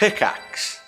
Pickaxe.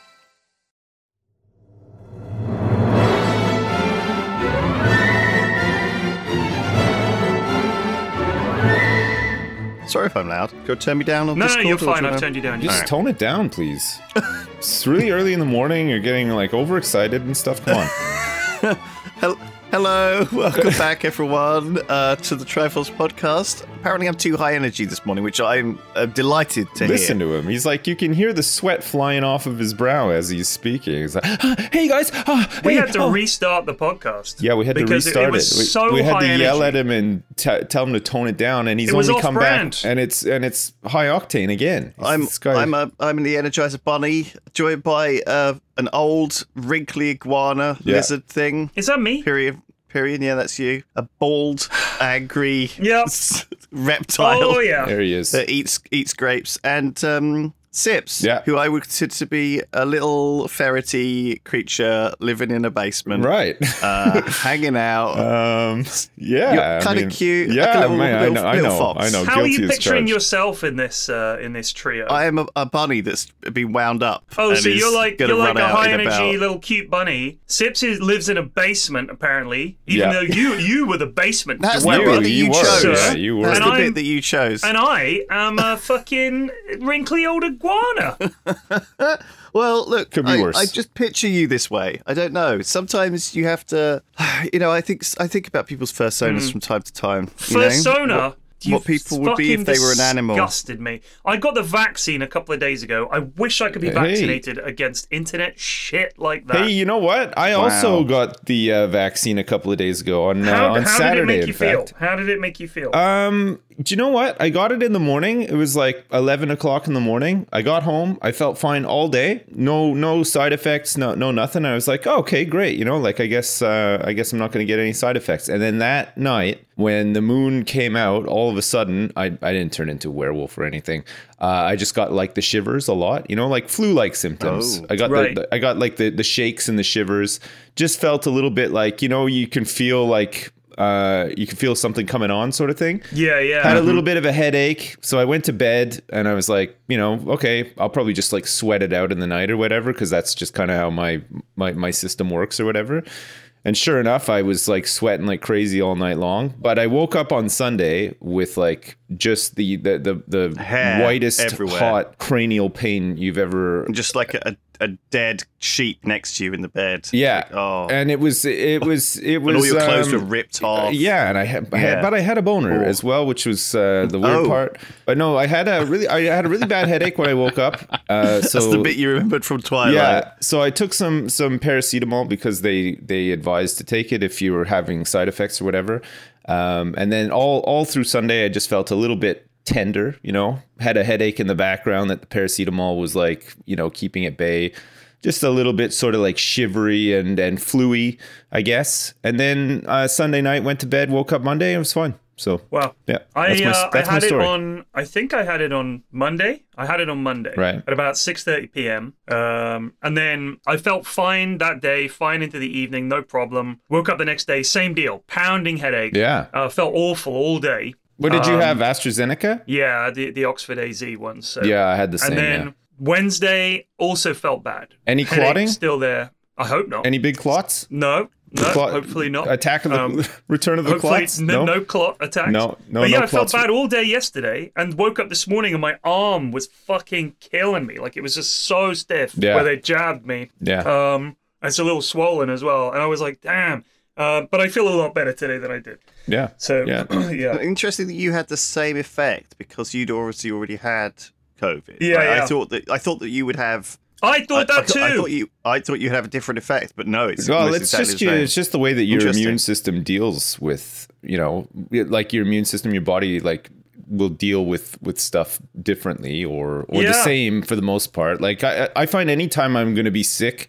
Sorry if I'm loud. Go turn me down on No, no, Discord. you're or fine. I've wanna- turned you down. Just tone it down, please. it's really early in the morning. You're getting like overexcited and stuff. Come on. Hel- Hello, welcome back, everyone, uh, to the Triforce podcast. Apparently, I'm too high energy this morning, which I'm uh, delighted to Listen hear. to him. He's like, you can hear the sweat flying off of his brow as he's speaking. He's like, "Ah, hey guys. ah, We hey, had to oh." restart the podcast. Yeah, we had to restart it. was We- so we, had to high yell energy. at him and t- tell him to tone it down, and he's It only come off-brand. back, and it's and it's high octane again. He's- I'm this I'm a I'm the Energizer Bunny, joined by uh, an old wrinkly iguana Yeah. lizard thing. Is that me? Period. Period. Yeah, that's you. A bald, angry Yep. reptile Oh yeah. there he is. that eats eats grapes, and um, Sips, Yeah. who I would consider to be a little ferrety creature living in a basement, right. uh, hanging out. um. Yeah. Kinda mean, cute, like a Yeah. little- man, I little- know. I know. fox. I know. How are you as picturing yourself in this uh, in this trio? I am a, a bunny that's been wound up. Oh, so you're like you're like a high energy about- little cute bunny. Sips is, lives in a basement apparently, even Yeah. though you you were the basement. That's dweller. the bit that you, You were, chose. yeah, you were. That's And the I'm- bit that you chose. and I am a fucking wrinkly old iguana. Well, look, Could be I, worse. I just picture you this way. I don't know. Sometimes you have to, you know. I think I think about people's personas from time to time. you know? What, you what people would be if they were an animal. Disgusted me. I got the vaccine a couple of days ago. I wish I could be Hey. vaccinated against internet shit like that. Hey, you know what? I also got the uh, vaccine a couple of days ago on uh, how on how Saturday. did it make you fact. feel? How did it make you feel? Um, do you know what? I got it in the morning. It was like eleven o'clock in the morning. I got home. I felt fine all day. No, no side effects. No, no nothing. I was like, oh, okay, great. You know, like I guess, uh, I guess I'm not going to get any side effects. And then that night, when the moon came out, all of a sudden, I, I didn't turn into a werewolf or anything. Uh, I just got like the shivers a lot. You know, like flu-like symptoms. Oh. I got Right. the, the I got like the the shakes and the shivers. Just felt a little bit like you know you can feel like uh you can feel something coming on sort of thing yeah, yeah. had a little bit of a headache so i went to bed and i was like you know okay i'll probably just like sweat it out in the night or whatever because that's just kind of how my, my my system works or whatever and sure enough i was like sweating like crazy all night long but i woke up on sunday with like just the the the, the Hair whitest everywhere. hot cranial pain you've ever just like a, a dead sheep next to you in the bed. yeah Like, oh, and it was it was it was and all your clothes um, were ripped off. Yeah, and I had, I had but I had a boner Oh. as well, which was uh, the weird Oh. part. But no, I had a really, I had a really bad headache when I woke up. Uh, so That's the bit you remembered from Twilight. yeah, so I took some some paracetamol because they they advised to take it if you were having side effects or whatever. Um, and then all all through Sunday, I just felt a little bit tender. You know, had a headache in the background that the paracetamol was like, you know, keeping at bay. Just a little bit sort of like shivery and and fluey, I guess. And then uh, Sunday night, went to bed, woke up Monday, and it was fine. So Wow. yeah, I that's my, uh, I had it on. I think I had it on Monday. I had it on Monday, Right. at about six thirty p.m. Um, and then I felt fine that day, fine into the evening, no problem. Woke up the next day, same deal, pounding headache. Yeah. uh, felt awful all day. What did you um, have? AstraZeneca? Yeah, the the Oxford AZ one. So Yeah, I had the same. and then yeah. Wednesday also felt bad. Any Headache clotting? Still there. I hope not. Any big clots? no, no. Clot- hopefully not. Attack of the Um, return of the clots? no, no clot attacks. No, no, But yeah, no I felt bad all day yesterday, and woke up this morning, and my arm was fucking killing me. Like it was just so stiff Yeah. where they jabbed me. Yeah. Um, it's a little swollen as well, and I was like, damn. Uh, but I feel a lot better today than I did. Yeah. So Yeah. yeah, Interesting that you had the same effect because you'd obviously already had COVID. Yeah, Like, yeah. I thought that I thought that you would have. I thought I, that I, too. I thought you. I thought you'd have a different effect, but no, it's Well, it's exactly just the you, it's just the way that your immune system deals with you know like your immune system, your body like will deal with with stuff differently or or the same for the most part. Like I I find anytime I'm going to be sick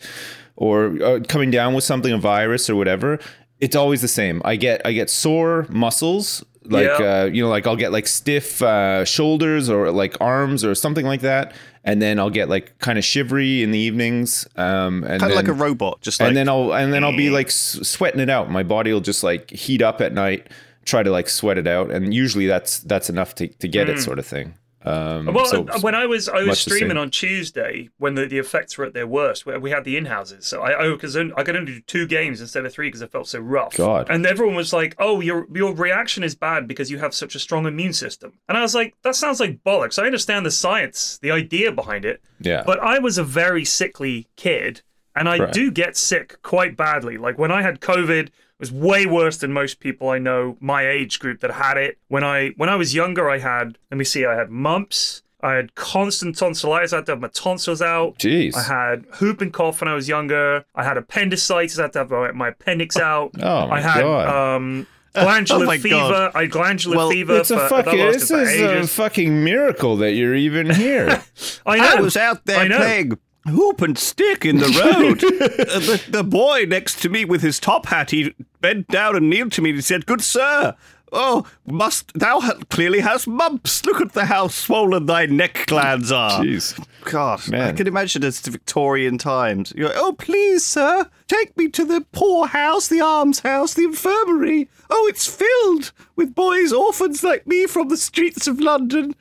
or uh, coming down with something a virus or whatever, it's always the same. I get I get sore muscles like Yeah. uh, you know like I'll get like stiff uh, shoulders or like arms or something like that. And then I'll get like kind of shivery in the evenings, um, and kind of then, like a robot, just like and then I'll and then I'll be like sweating it out. My body will just like heat up at night, try to like sweat it out, and usually that's that's enough to, to get it, sort of thing. Um, Well, so uh, when I was I was streaming on Tuesday when the, the effects were at their worst, where we had the in houses. So I because I could only do two games instead of three because I felt so rough. God. And everyone was like, "Oh, your your reaction is bad because you have such a strong immune system." And I was like, "That sounds like bollocks." I understand the science, the idea behind it, yeah, but I was a very sickly kid, and I Right. do get sick quite badly. Like when I had COVID, it was way worse than most people I know my age group that had it. When I when I was younger, I had let me see, I had mumps. I had constant tonsillitis. I had to have my tonsils out. Jeez. I had whooping cough when I was younger. I had appendicitis. I had to have my, my appendix out. Oh, my I had God. um, glandular Oh, my fever. God. I had glandular Well, fever. it's a for, fucking. that This lasted for is a fucking miracle that you're even here. I know. I was out there I know. playing hoop and stick in the road. Uh, the, the boy next to me with his top hat, he bent down and kneeled to me and he said, Good sir, oh, must thou ha- clearly hast mumps. Look at the how swollen thy neck glands are. Jeez. God, Man. I can imagine it's the Victorian times. You're like, oh, please, sir, take me to the poor house, the almshouse, the infirmary. Oh, it's filled with boys, orphans like me from the streets of London.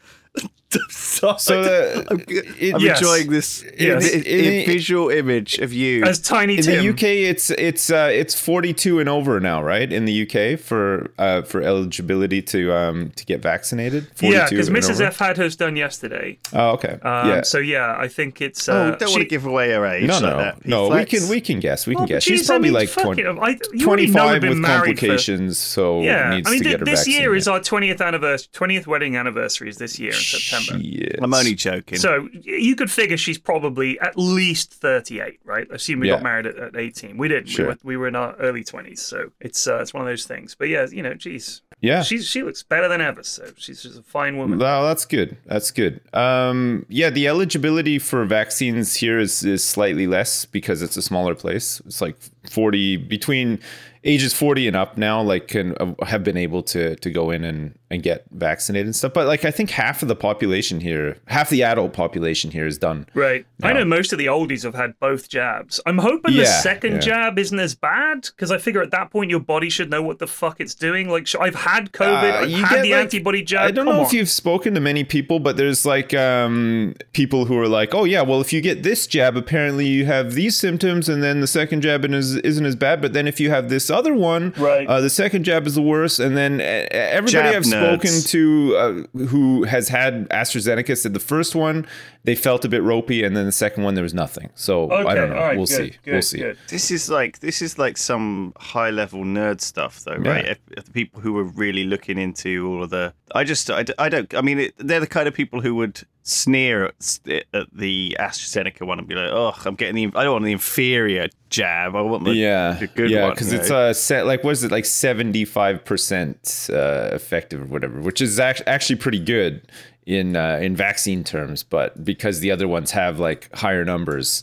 so So the- I'm, it- I'm Yes. enjoying this Yes. i- i- In the- visual image of you. As Tiny in Tim. the UK, it's it's uh, it's 42 and over now, right? In the UK for uh, for eligibility to um to get vaccinated. 42 Yeah, because Mrs. over? F had hers done yesterday. Oh, okay. Um, yeah. So yeah, I think it's. oh, Uh, don't want to give away her age. no, like no, that, no. We can we can guess. We can Well, guess. geez, She's probably I mean, like fuck 20, I, you already know 25 I've been with married for- so Yeah, needs I mean, to th- get her this vaccine. year is our 20th anniversary, 20th wedding anniversary is this year in September. Shit. I'm only joking. So you could figure she's probably at least 38, right? Assume we Yeah. got married at, at 18. We didn't. Sure. We, were, we were in our early 20s, so it's uh, it's one of those things. But yeah, you know, geez, Yeah. she's she looks better than ever. So she's just a fine woman. Well, that's good. That's good. Um, yeah, the eligibility for vaccines here is, is slightly less because it's a smaller place. It's like 40 between ages 40 and up now like can uh, have been able to to go in and and get vaccinated and stuff but like i think half of the population here half the adult population here is done Right. I know most of the oldies have had both jabs. I'm hoping the second yeah. jab isn't as bad because I figure at that point your body should know what the fuck it's doing. Like sh- I've had COVID, Uh, I've you had the like- antibody jab. I don't Come know on. if you've spoken to many people, but there's like um, people who are like, "Oh yeah, well if you get this jab, apparently you have these symptoms, and then the second jab is, isn't as bad. But then if you have this other one, Right. uh, the second jab is the worst. And then uh, everybody I've nerds. spoken to uh, who has had AstraZeneca said the first one they felt a bit ropey, and then the second one there was nothing. So Okay, I don't know. all right, we'll good, see. good, we'll see. good. This is like this is like some high level nerd stuff, though, right? Yeah. If, if the people who were really looking into all of the, I just, I, I don't. I mean, it, they're the kind of people who would sneer at, at the AstraZeneca one and be like, "Oh, I'm getting the, I don't want the inferior jab. I want the, yeah, the good yeah, because it's know? uh set like what is it like seventy five percent uh, effective or whatever, which is act- actually pretty good in uh, in vaccine terms. But because the other ones have like higher numbers,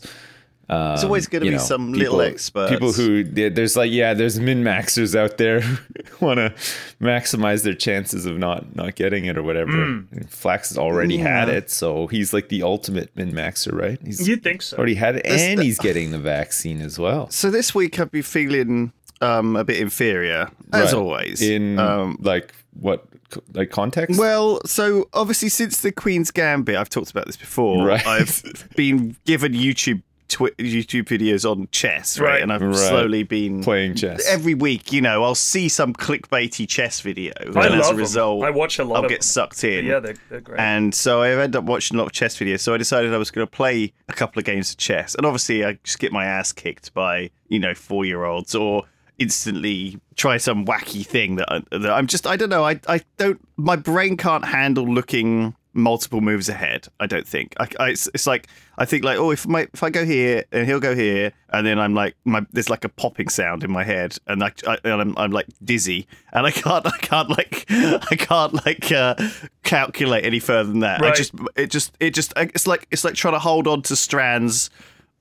um, There's always going to be know, some people- little experts. People who there's like yeah, there's min maxers out there who want to maximize their chances of not not getting it or whatever. And Flax has already had it, so he's like the ultimate min maxer, right? He's You'd think so. already had it, and he's getting the vaccine as well. So this week I've been feeling um, a bit inferior, as Right. always. in um, like what co- like context Well, so obviously since the Queen's Gambit, I've talked about this before. Right. I've been given YouTube twi- YouTube videos on chess, right? Right. And I've Right. slowly been playing chess every week. You know, I'll see some clickbaity chess video, I and love as a 'em. result, I watch a lot I'll of get them. sucked in. Yeah, they're, they're great. And so I ended up watching a lot of chess videos. So I decided I was going to play a couple of games of chess. And obviously, I just get my ass kicked by, you know, four year olds or instantly try some wacky thing that, I, that I'm just, I don't know. I, I don't, my brain can't handle looking multiple moves ahead. I don't think. I, I, it's, it's like, I think like, oh, if my if I go here and he'll go here, and then I'm like, my there's like a popping sound in my head, and I, I and I'm, I'm like dizzy, and I can't I can't like I can't like uh, calculate any further than that. I just it just it just it's like it's like trying to hold on to strands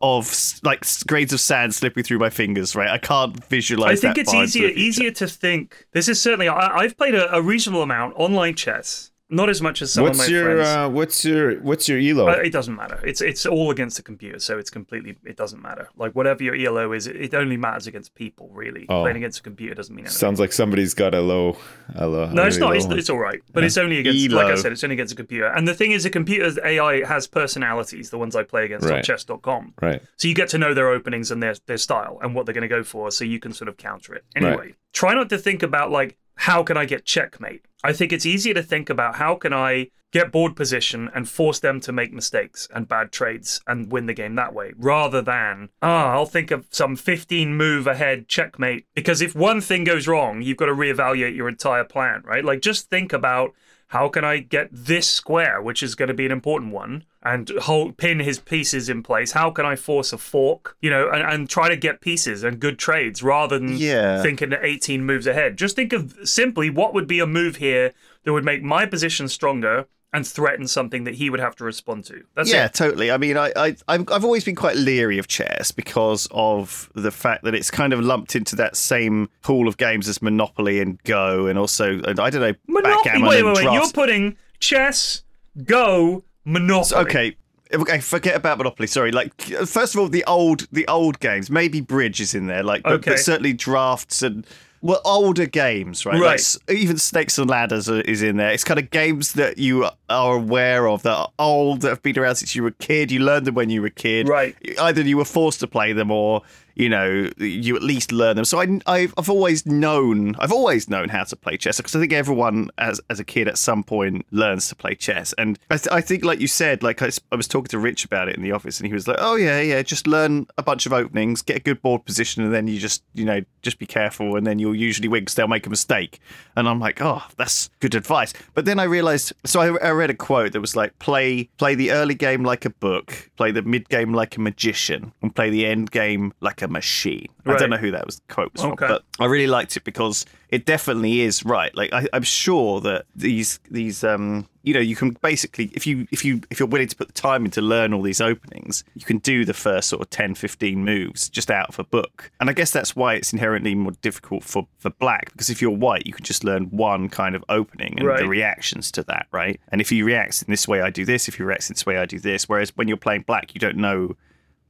of like grains of sand slipping through my fingers. Right, I can't visualize. I think it's far into the easier easier to think. This is certainly. I, I've played a, a reasonable amount online chess, not as much as some What's of my your friends. uh, what's your what's your elo? But it doesn't matter. It's it's all against the computer, so it's completely it doesn't matter. Like whatever your ELO is, it, it only matters against people. Really, Oh. playing against a computer doesn't mean anything. Sounds like somebody's got a low a low. no, it's not. It's, it's all right, but it's only against. Like I said, it's only against a computer. And the thing is, a computer's AI has personalities. The ones I play against on Right. chess.com. right. So you get to know their openings and their their style and what they're going to go for, so you can sort of counter it. Anyway, try not to think about like how can I get checkmate. I think it's easier to think about how can I get board position and force them to make mistakes and bad trades and win the game that way, rather than ah, I'll think of some 15 move ahead checkmate. Because if one thing goes wrong, you've got to reevaluate your entire plan, right? Like just think about how can I get this square, which is going to be an important one, and hold pin his pieces in place? How can I force a fork, you know, and, and try to get pieces and good trades rather than Yeah. thinking 18 moves ahead? Just think of simply what would be a move here that would make my position stronger and threaten something that he would have to respond to. That's yeah, it. totally. I mean, I, I, I've always been quite leery of chess because of the fact that it's kind of lumped into that same pool of games as Monopoly and Go, and also, and I don't know, Monopoly. Wait, wait, wait. You're putting chess, Go, Monopoly. Okay. Okay, forget about Monopoly. Sorry. Like, first of all, the old, the old games. Maybe Bridge is in there. Like, but, Okay. but certainly drafts and well, older games, right? Right. s- even Snakes and Ladders is in there. It's kind of games that you are aware of that are old, that have been around since you were a kid. You learned them when you were a kid. Right. Either you were forced to play them, or you know, you at least learn them. So I, I've, I've always known, I've always known how to play chess because I think everyone, as as a kid, at some point learns to play chess. And I, th- I think, like you said, like I, I was talking to Rich about it in the office, and he was like, "Oh yeah, yeah, just learn a bunch of openings, get a good board position, and then you just, you know, just be careful, and then you'll usually win because they'll make a mistake." And I'm like, "Oh, that's good advice." But then I realized, so I, I read a quote that was like, "Play, play the early game like a book, play the mid game like a magician, and play the end game like a machine." I don't know who that was quote was Okay. from, but I really liked it because it definitely is right. Like I, I'm sure that these these um you know you can basically if you if you if you're willing to put the time in to learn all these openings, you can do the first sort of 10, 15 moves just out of a book. And I guess that's why it's inherently more difficult for for black because if you're white, you can just learn one kind of opening and Right. the reactions to that, right? And if you react in this way, I do this. If you react in this way, I do this. Whereas when you're playing black, you don't know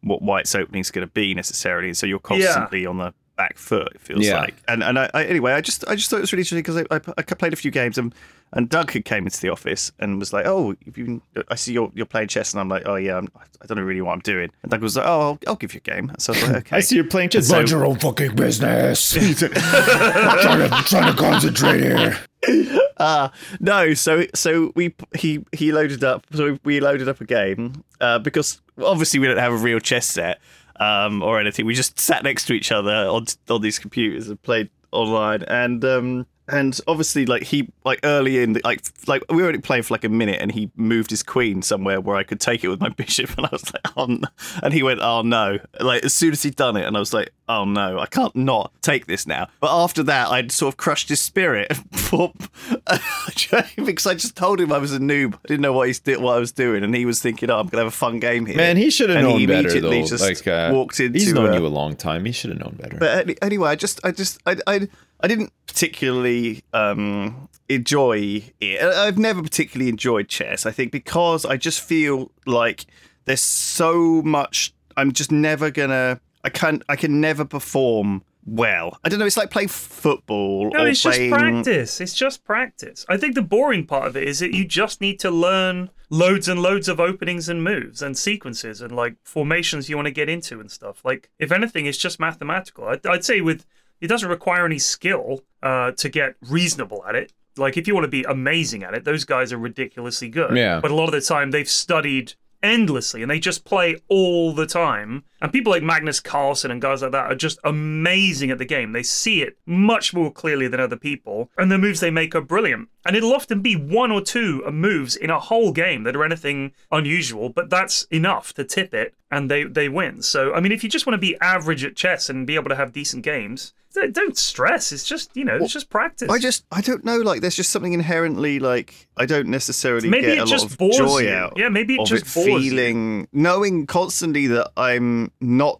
what White's opening is going to be necessarily, and so you're constantly on the back foot. It feels Yeah. like, and and I, I anyway, I just I just thought it was really interesting because I, I, I played a few games and and Doug had came into the office and was like, oh, if you, I see you're you're playing chess, and I'm like, oh yeah, I'm, I don't know really what I'm doing. And Doug was like, oh, I'll, I'll give you a game. So I was like, okay. I see you're playing chess. So- your own fucking business. I'm trying to, trying to concentrate here. Uh, no, so so we he he loaded up so we loaded up a game uh, because obviously we don't have a real chess set um, or anything. We just sat next to each other on on these computers and played online and um and obviously like he like early in the, like like we were only playing for like a minute and he moved his queen somewhere where I could take it with my bishop and I was like oh no. and he went oh no like as soon as he'd done it and I was like oh no I can't not take this now but after that I'd sort of crushed his spirit because I just told him I was a noob I didn't know what he's what I was doing and he was thinking oh I'm gonna have a fun game here Man, he should have known he better immediately though. just like uh, walked into he's known uh, you a long time. He should have known better. but anyway, I just, I just, I, I, I didn't particularly um, enjoy it. I've never particularly enjoyed chess. I think because I just feel like there's so much. I'm just never gonna. I can't. I can never perform well. I don't know. It's like playing football No, or it's playing. just practice. It's just practice. I think the boring part of it is that you just need to learn loads and loads of openings and moves and sequences and like formations you want to get into and stuff. Like, if anything, it's just mathematical. I'd, I'd say with it doesn't require any skill uh, to get reasonable at it. Like, if you want to be amazing at it, those guys are ridiculously good. Yeah. But a lot of the time, they've studied endlessly and they just play all the time. And people like Magnus Carlsen and guys like that are just amazing at the game. They see it much more clearly than other people, and the moves they make are brilliant. And it'll often be one or two moves in a whole game that are anything unusual, but that's enough to tip it, and they they win. So I mean, if you just want to be average at chess and be able to have decent games, don't- stress. It's just you know, it's just practice. I just, I don't know. Like, there's just something inherently like I don't necessarily Maybe get it a just lot of bores joy you. out. Yeah, maybe it just it bores you. feeling, knowing constantly that I'm not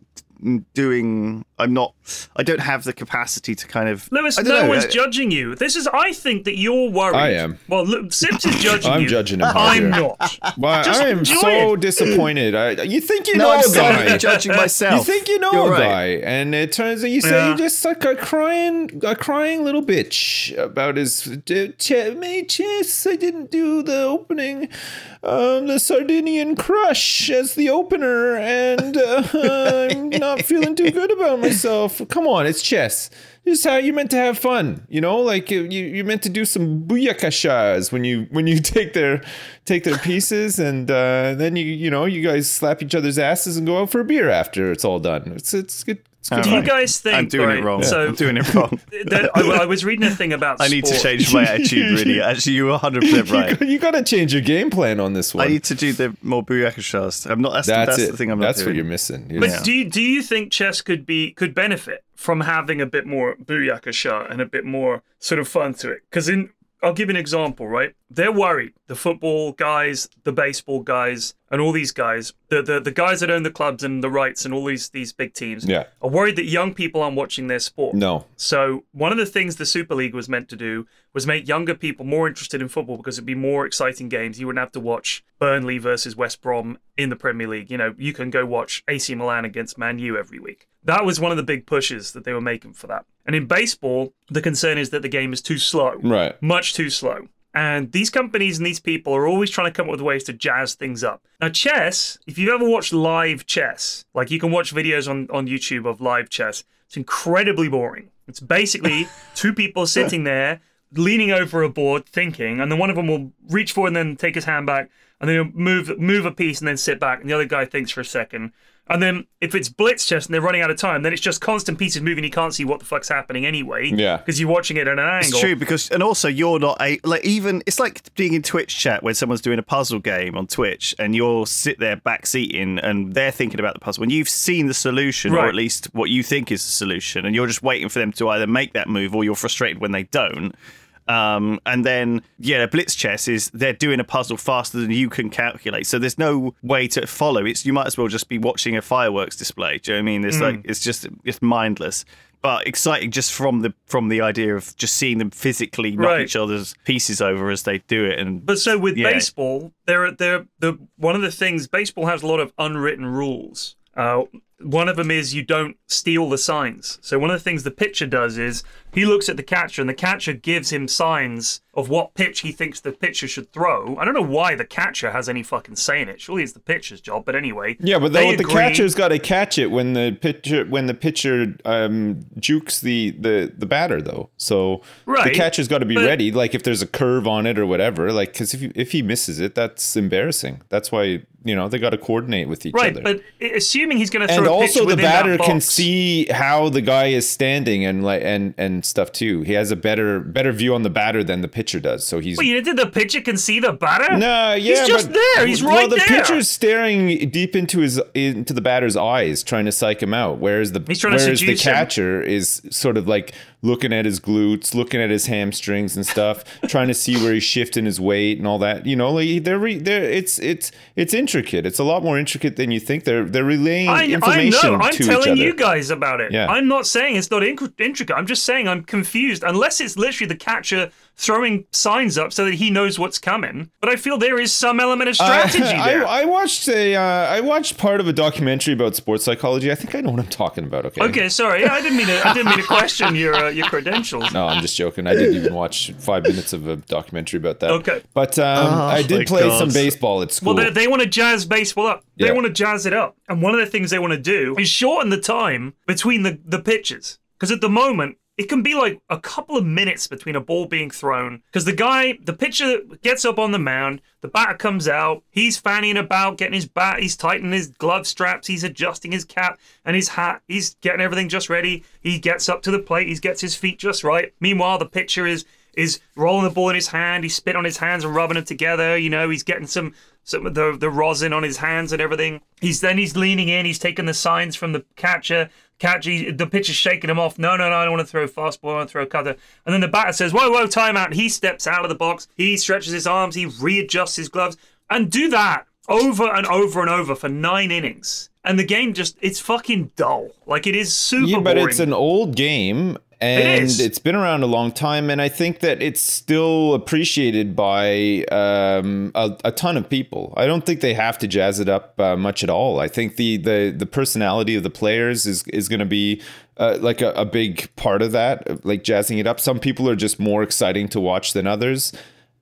doing. I'm not. I don't have the capacity to kind of. Lewis, no know, one's uh, judging you. This is. I think that you're worried. I am. Well, look, Sips is judging I'm you. judging him I'm here. not. Well, Just I am so it. disappointed. I, you think you No, know I'm a guy. Judging myself. You think you know You're a right. guy, and it turns out you say Yeah. you're just like a crying, a crying little bitch about his uh, ch- chess. I didn't do the opening, um, the Sardinian Crush as the opener, and uh, I'm not feeling too good about myself. Come on, it's chess. This is how you're meant to have fun, you know. Like you, you're meant to do some booyakashas when you when you take their take their pieces, and uh, then you you know you guys slap each other's asses and go out for a beer after it's all done. It's it's good. It's good um, Do you guys think? I'm doing right, it wrong. So I'm doing it wrong. that- I, I was reading a thing about. I need to change my attitude. Really, actually, you're 100 percent right. you got to change your game plan on this one. I need to do the more booyakashas. I'm not. That's, that's that's it. the thing. I'm not that's doing. what you're missing. But You're- do you, do you think chess could be could benefit from having a bit more booyakasha and a bit more sort of fun to it? Because in I'll give you an example, right? They're worried. The football guys, the baseball guys, and all these guys, the, the the guys that own the clubs and the rights and all these these big teams, Yeah. are worried that young people aren't watching their sport. no. So one of the things the Super League was meant to do was make younger people more interested in football because it'd be more exciting games. You wouldn't have to watch Burnley versus West Brom in the Premier League. You know, you can go watch AC Milan against Man U every week. That was one of the big pushes that they were making for that. And in baseball, the concern is that the game is too slow. Right. Much too slow. And these companies and these people are always trying to come up with ways to jazz things up. Now, chess, if you've ever watched live chess, like you can watch videos on, on YouTube of live chess, it's incredibly boring. It's basically two people sitting there, leaning over a board, thinking, and then one of them will reach forward and then take his hand back, and then he'll move move a piece and then sit back, and the other guy thinks for a second. And then if it's blitz chess and they're running out of time, then it's just constant pieces moving. You can't see what the fuck's happening anyway. Yeah. Because you're watching it at an angle. It's true because, and also you're not a like even. It's like being in Twitch chat when someone's doing a puzzle game on Twitch, and you'll sit there backseating, and they're thinking about the puzzle. When you've seen the solution, or at least what you think is the solution, and you're just waiting for them to either make that move, or you're frustrated when they don't. Um, and then, yeah, blitz chess is they're doing a puzzle faster than you can calculate. So there's no way to follow. It's you might as well just be watching a fireworks display. Do you know what I mean? It's like it's just it's mindless, but exciting just from the from the idea of just seeing them physically knock Right. each other's pieces over as they do it. And But so with Yeah. baseball, there, there, the one of the things baseball has a lot of unwritten rules. Uh, one of them is you don't steal the signs. So one of the things the pitcher does is he looks at the catcher, and the catcher gives him signs of what pitch he thinks the pitcher should throw. I don't know why the catcher has any fucking say in it. Surely it's the pitcher's job, but anyway. Yeah, but the, the catcher's got to catch it when the pitcher when the pitcher um, jukes the, the the batter though. So the catcher's got to be but- ready. Like if there's a curve on it or whatever. Like because if you, if he misses it, that's embarrassing. That's why you know they got to coordinate with each Right, other. Right, but assuming he's going to throw and a pitch also the batter can see how the guy is standing and like and and stuff too. He has a better better view on the batter than the pitcher does. So he's Well, you did the pitcher can see the batter? no, yeah, he's just but- there. He's well, right the there. pitcher's staring deep into his into the batter's eyes, trying to psych him out. Whereas the He's trying to whereas the seduce him. catcher is sort of like looking at his glutes, looking at his hamstrings and stuff, trying to see where he's shifting his weight and all that. You know, like they're re, they're it's it's it's intricate. It's a lot more intricate than you think. They're they're relaying I, I information know. I'm to telling you guys about it. Yeah. I'm not saying it's not inc- intricate. I'm just saying I'm confused. Unless it's literally the catcher throwing signs up so that he knows what's coming. But I feel there is some element of strategy I, there. I, I watched a uh, I watched part of a documentary about sports psychology. I think I know what I'm talking about. Okay. okay, sorry. I didn't mean to. I didn't mean to question your uh, your credentials. No, I'm just joking. I didn't even watch five minutes of a documentary about that. Okay. But um, I did play God. some baseball at school. Well, they, they want to jazz baseball up. They Yeah. want to jazz it up. And one of the things they want to do is shorten the time between the, the pitches. Because at the moment, it can be like a couple of minutes between a ball being thrown. Because the guy, the pitcher gets up on the mound, the batter comes out, he's fanning about, getting his bat, he's tightening his glove straps, he's adjusting his cap and his hat, he's getting everything just ready. He gets up to the plate, he gets his feet just right. Meanwhile, the pitcher is is rolling the ball in his hand. He's spitting on his hands and rubbing them together. You know, he's getting some some of the the rosin on his hands and everything. He's then he's leaning in. He's taking the signs from the catcher. Catcher, he- the pitcher's shaking him off. No, no, no, I don't want to throw a fastball. I want to throw a cutter. And then the batter says, "Whoa, whoa, timeout." He steps out of the box. He stretches his arms. He readjusts his gloves and do that over and over and over for nine innings. and the game just it's fucking dull. Like it is super Yeah, but boring. it's an old game and is. it's been around a long time and I think that it's still appreciated by um, a, a ton of people. I don't think they have to jazz it up uh, much at all. I think the the the personality of the players is is going to be uh, like a, a big part of that, like jazzing it up. Some people are just more exciting to watch than others.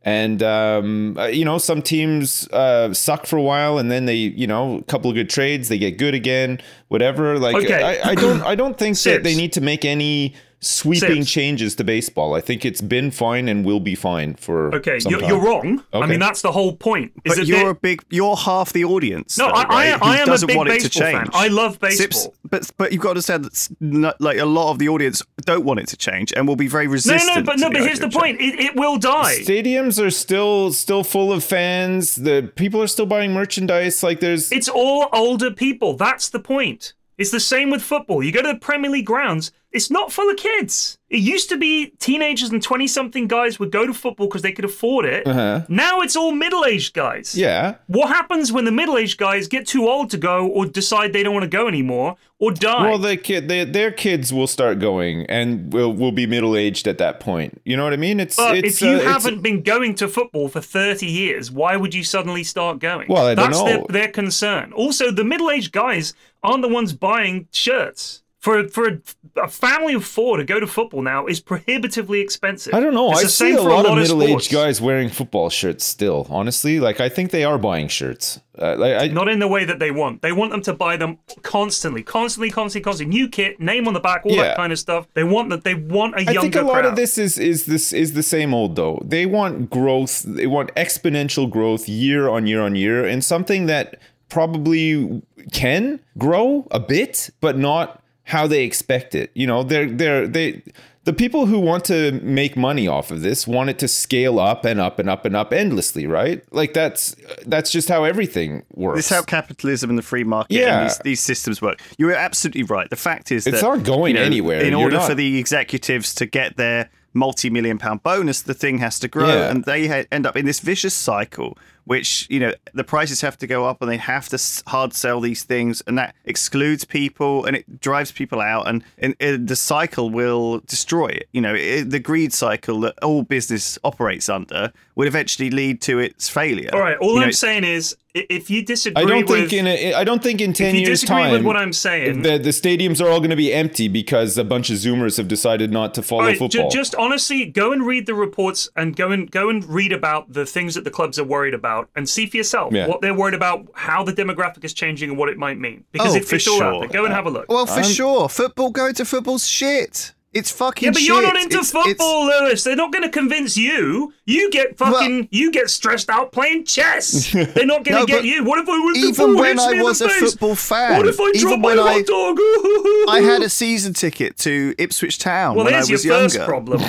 And um, uh, you know, some teams uh, suck for a while, and then they, you know, a couple of good trades, they get good again. Whatever. Like, Okay. I, I don't, I don't think that they need to make any sweeping Sips. changes to baseball. I think it's been fine and will be fine for. okay, some you're, time. you're wrong. I mean, that's the whole point. Is But that you're they're- a big, you're half the audience. No, though, I- I- right, who I am a doesn't big want it to baseball fan. change. I love Sips- baseball. but but you've got to understand that not, like a lot of the audience don't want it to change and will be very resistant. no, no, but no. But here's the point: it, it will die. Stadiums are still still full of fans. The people are still buying merchandise. Like there's It's all older people. That's the point. It's the same with football. You go to the Premier League grounds, it's not full of kids. It used to be teenagers and 20 something guys would go to football because they could afford it. Uh-huh. Now it's all middle aged guys. yeah. What happens when the middle aged guys get too old to go or decide they don't want to go anymore or die? Well, the kid, they, their kids will start going and will will be middle aged at that point. You know what I mean? It's but it's if you uh, haven't been going to football for 30 years, why would you suddenly start going? Well, I don't That's know. Their, their concern. Also, the middle aged guys aren't the ones buying shirts. For, for a, a family of four to go to football now is prohibitively expensive. I don't know. It's I see a lot of lot middle aged guys wearing football shirts still. Honestly, like I think they are buying shirts. Uh, like I, Not in the way that they want. They want them to buy them constantly, constantly, constantly, constantly. New kit, name on the back, all Yeah. that kind of stuff. They want that. They want a I younger I think a lot crowd. of this is is this is the same old though. They want growth. They want exponential growth year on year on year, and something that probably can grow a bit, but not how they expect it. You know, they're they're they. The people who want to make money off of this want it to scale up and up and up and up endlessly, right? Like that's that's just how everything works. This is how capitalism and the free market Yeah. and these, these systems work. You're absolutely right. The fact is It's that not going you know, anywhere. In You're order not- for the executives to get their multi-million pound bonus, the thing has to grow, Yeah. and they ha- end up in this vicious cycle. Which you know the prices have to go up, and they have to hard sell these things, and that excludes people, and it drives people out, and, and, and the cycle will destroy it. You know, it, the greed cycle that all business operates under would eventually lead to its failure. all right. All You I'm know, saying is, if you disagree I don't with, think in a, I don't think in ten if you years disagree time with what I'm saying, the the stadiums are all going to be empty because a bunch of Zoomers have decided not to follow All right, ju- football. just honestly, go and read the reports and go and go and read about the things that the clubs are worried about and see for yourself Yeah. what they're worried about, how the demographic is changing, and what it might mean. Because Oh, if for it's all out sure. there, go and have a look. Well, for sure, football going to football's shit. It's fucking yeah, but shit. you're not into It's- it's- football, Lewis. They're not going to convince you. You get fucking, you get stressed out playing chess. They're not going to No, get you. What if I was the even when I was a face? football fan, What if I even drop my I- hot dog? I had a season ticket to Ipswich Town Well, when I there's your was first problem.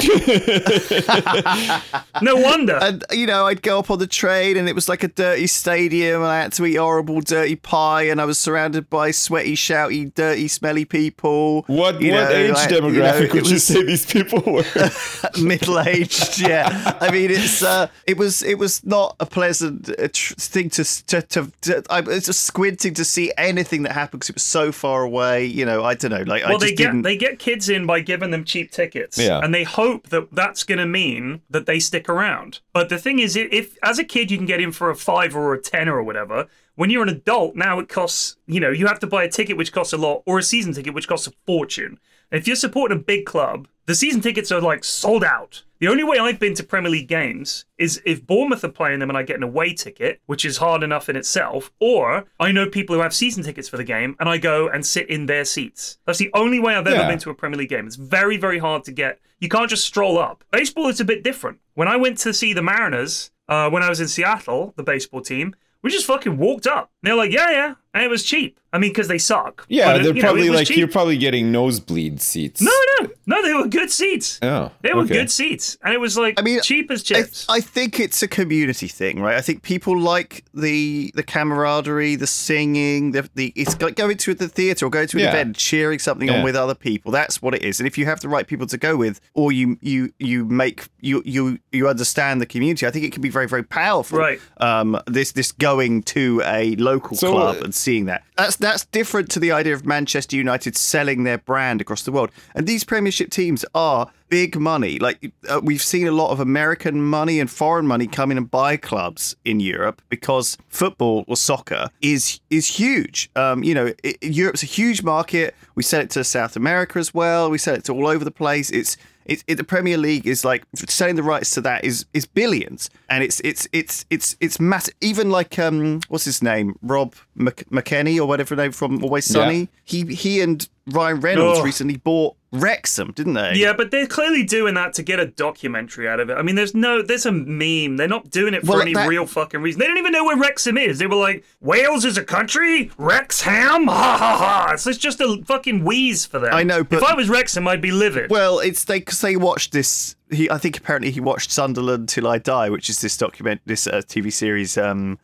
no wonder. And you know, I'd go up on the train, and it was like a dirty stadium, and I had to eat horrible, dirty pie, and I was surrounded by sweaty, shouty, dirty, smelly people. what You what know, age like, you know, demographic it would you say these people were? middle aged. Yeah, I mean, it's uh, it was it was not a pleasant uh, tr- thing to to, to, to I was just squinting to see anything that happened because it was so far away. You know, I don't know. Like I Well, just they get didn't. they get kids in by giving them cheap tickets, Yeah. and they hope that that's going to mean that they stick around. But the thing is, if as a kid you can get in for a five or a ten or whatever, when you're an adult now it costs you know you have to buy a ticket which costs a lot or a season ticket which costs a fortune. And if you're supporting a big club, the season tickets are like sold out. The only way I've been to Premier League games is if Bournemouth are playing them and I get an away ticket, which is hard enough in itself, or I know people who have season tickets for the game and I go and sit in their seats. That's the only way I've ever Yeah. been to a Premier League game. It's very, very hard to get. You can't just stroll up. Baseball is a bit different. When I went to see the Mariners, uh, when I was in Seattle, the baseball team, we just fucking walked up. They're like, yeah, yeah. And it was cheap. I mean, because they suck. yeah, But, they're you know, probably it like cheap. you're probably getting nosebleed seats. No, no, No, they were good seats. Oh, They were okay. good seats, and it was like I mean, cheap as chips. I think it's a community thing, right? I think people like the the camaraderie, the singing, the, the it's like going to the theatre or going to an Yeah. event, cheering something Yeah. on with other people. That's what it is. And if you have the right people to go with, or you you you make you you you understand the community, I think it can be very very powerful. Right. Um. This this going to a local So, club uh, and seeing that that's that's different to the idea of Manchester United selling their brand across the world. And these Premiership teams are big money. Like uh, we've seen a lot of American money and foreign money come in and buy clubs in Europe because football or soccer is is huge. Um, you know, it, Europe's a huge market. We sell it to South America as well. We sell it to all over the place. It's it, it, the Premier League is like selling the rights to that is is billions, and it's it's it's it's it's massive. Even like um, what's his name, Rob Mc, McKenney or whatever name from Always Sunny. He he and Ryan Reynolds Ugh. recently bought Wrexham, didn't they? yeah, but they're clearly doing that to get a documentary out of it. I mean, there's no, there's a meme. They're not doing it for Well, any that- real fucking reason. They don't even know where Wrexham is. They were like, Wales is a country, Wrexham, ha ha ha. So it's just a fucking wheeze for them. I know, but- if I was Wrexham, I'd be livid. Well, it's they because they watched this. He, I think apparently he watched Sunderland Till I Die, which is this document, this uh, TV series, um,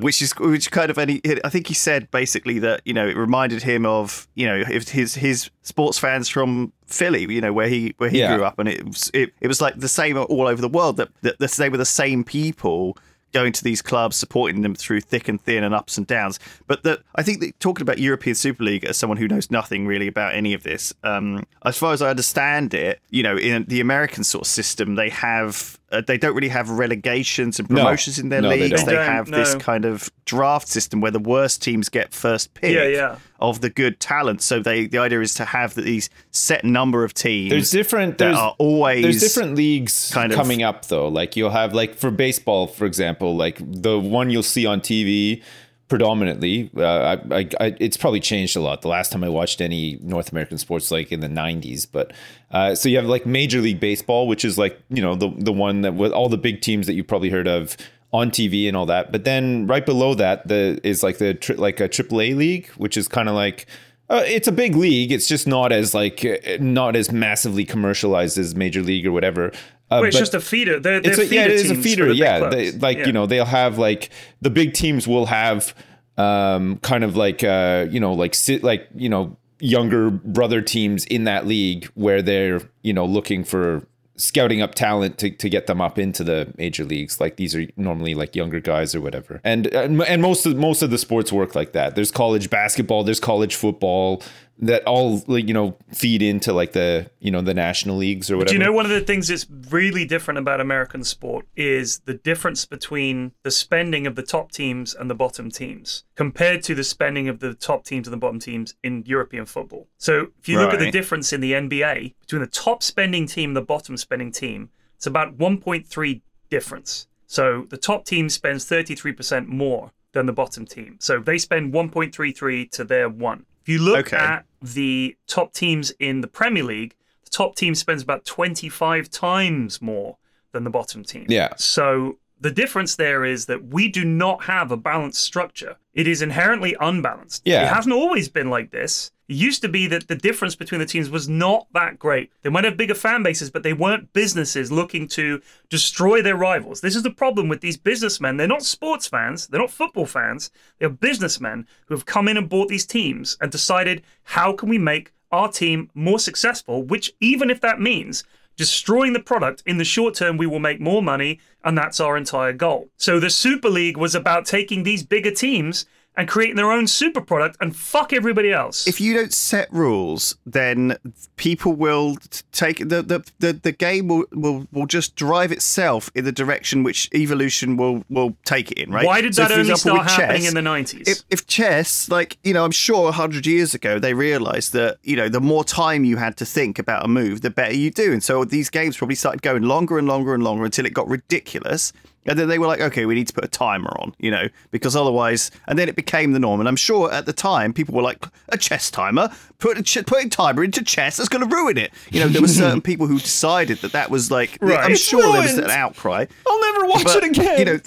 which is which kind of any. I think he said basically that you know it reminded him of you know if his his sports fans from Philly, you know where he where he Yeah. grew up, and it was it, it was like the same all over the world that that, that they were the same people going to these clubs, supporting them through thick and thin and ups and downs. But that I think that talking about European Super League as someone who knows nothing really about any of this, um, as far as I understand it, you know, in the American sort of system, they have uh, they don't really have relegations and No. promotions in their No, leagues. They, They don't, have this kind of draft system where the worst teams get first pick Yeah, yeah. of the good talent. So they the idea is to have these set number of teams. There's different. that There's, are always there's different leagues kind of- coming up though. Like you'll have like for baseball, for example, like the one you'll see on TV predominantly. Uh, I, I, I, it's probably changed a lot. The last time I watched any North American sports, like in the '90s, but uh, so you have like Major League Baseball, which is like you know the the one that with all the big teams that you probably heard of on TV and all that. But then right below that, the is like the tri- like a AAA league, which is kind of like uh, it's a big league. It's just not as like uh, not as massively commercialized as Major League or whatever. Uh, it's just a feeder. They're, they're it's a, feeder yeah, it is a feeder. the Yeah, they, like Yeah. you know they'll have like the big teams will have um kind of like uh you know like sit like you know younger brother teams in that league where they're you know looking for scouting up talent to, to get them up into the major leagues. Like these are normally like younger guys or whatever. And and, most of most of the sports work like that. There's college basketball there's college football that all like you know feed into like the you know the national leagues or whatever Do you know one of the things that's really different about American sport is the difference between the spending of the top teams and the bottom teams compared to the spending of the top teams and the bottom teams in European football. So if you look at the difference in the NBA between the top spending team and the bottom spending team, it's about 1.3 difference. So the top team spends 33% more than the bottom team. So they spend 1.33 to their one. If you look Okay. at the top teams in the Premier League, the top team spends about 25 times more than the bottom team. Yeah. So the difference there is that we do not have a balanced structure. It is inherently unbalanced. Yeah. It hasn't always been like this. It used to be that the difference between the teams was not that great. They might have bigger fan bases, but they weren't businesses looking to destroy their rivals. This is the problem with these businessmen. They're not sports fans, they're not football fans. They're businessmen who have come in and bought these teams and decided how can we make our team more successful, which even if that means destroying the product in the short term we will make more money and that's our entire goal so the super league was about taking these bigger teams and creating their own super product and fuck everybody else if you don't set rules, then people will take the the, the, the game will, will will just drive itself in the direction which evolution will will take it in, right? why did So, that only example, start happening chess, in the 90s if, if chess, like, you know, I'm sure 100 years ago, they realized that, you know, the more time you had to think about a move, the better you do. And so these games probably started going longer and longer and longer until it got ridiculous. And then they were like, okay, we need to put a timer on, you know, because otherwise, and then it became the norm. And I'm sure at the time, people were like, a chess timer, put a ch- putting timer into chess, that's going to ruin it. You know, there were certain people who decided that that was like, Right. I'm It's sure there was an outcry. I'll never watch But, it again You know,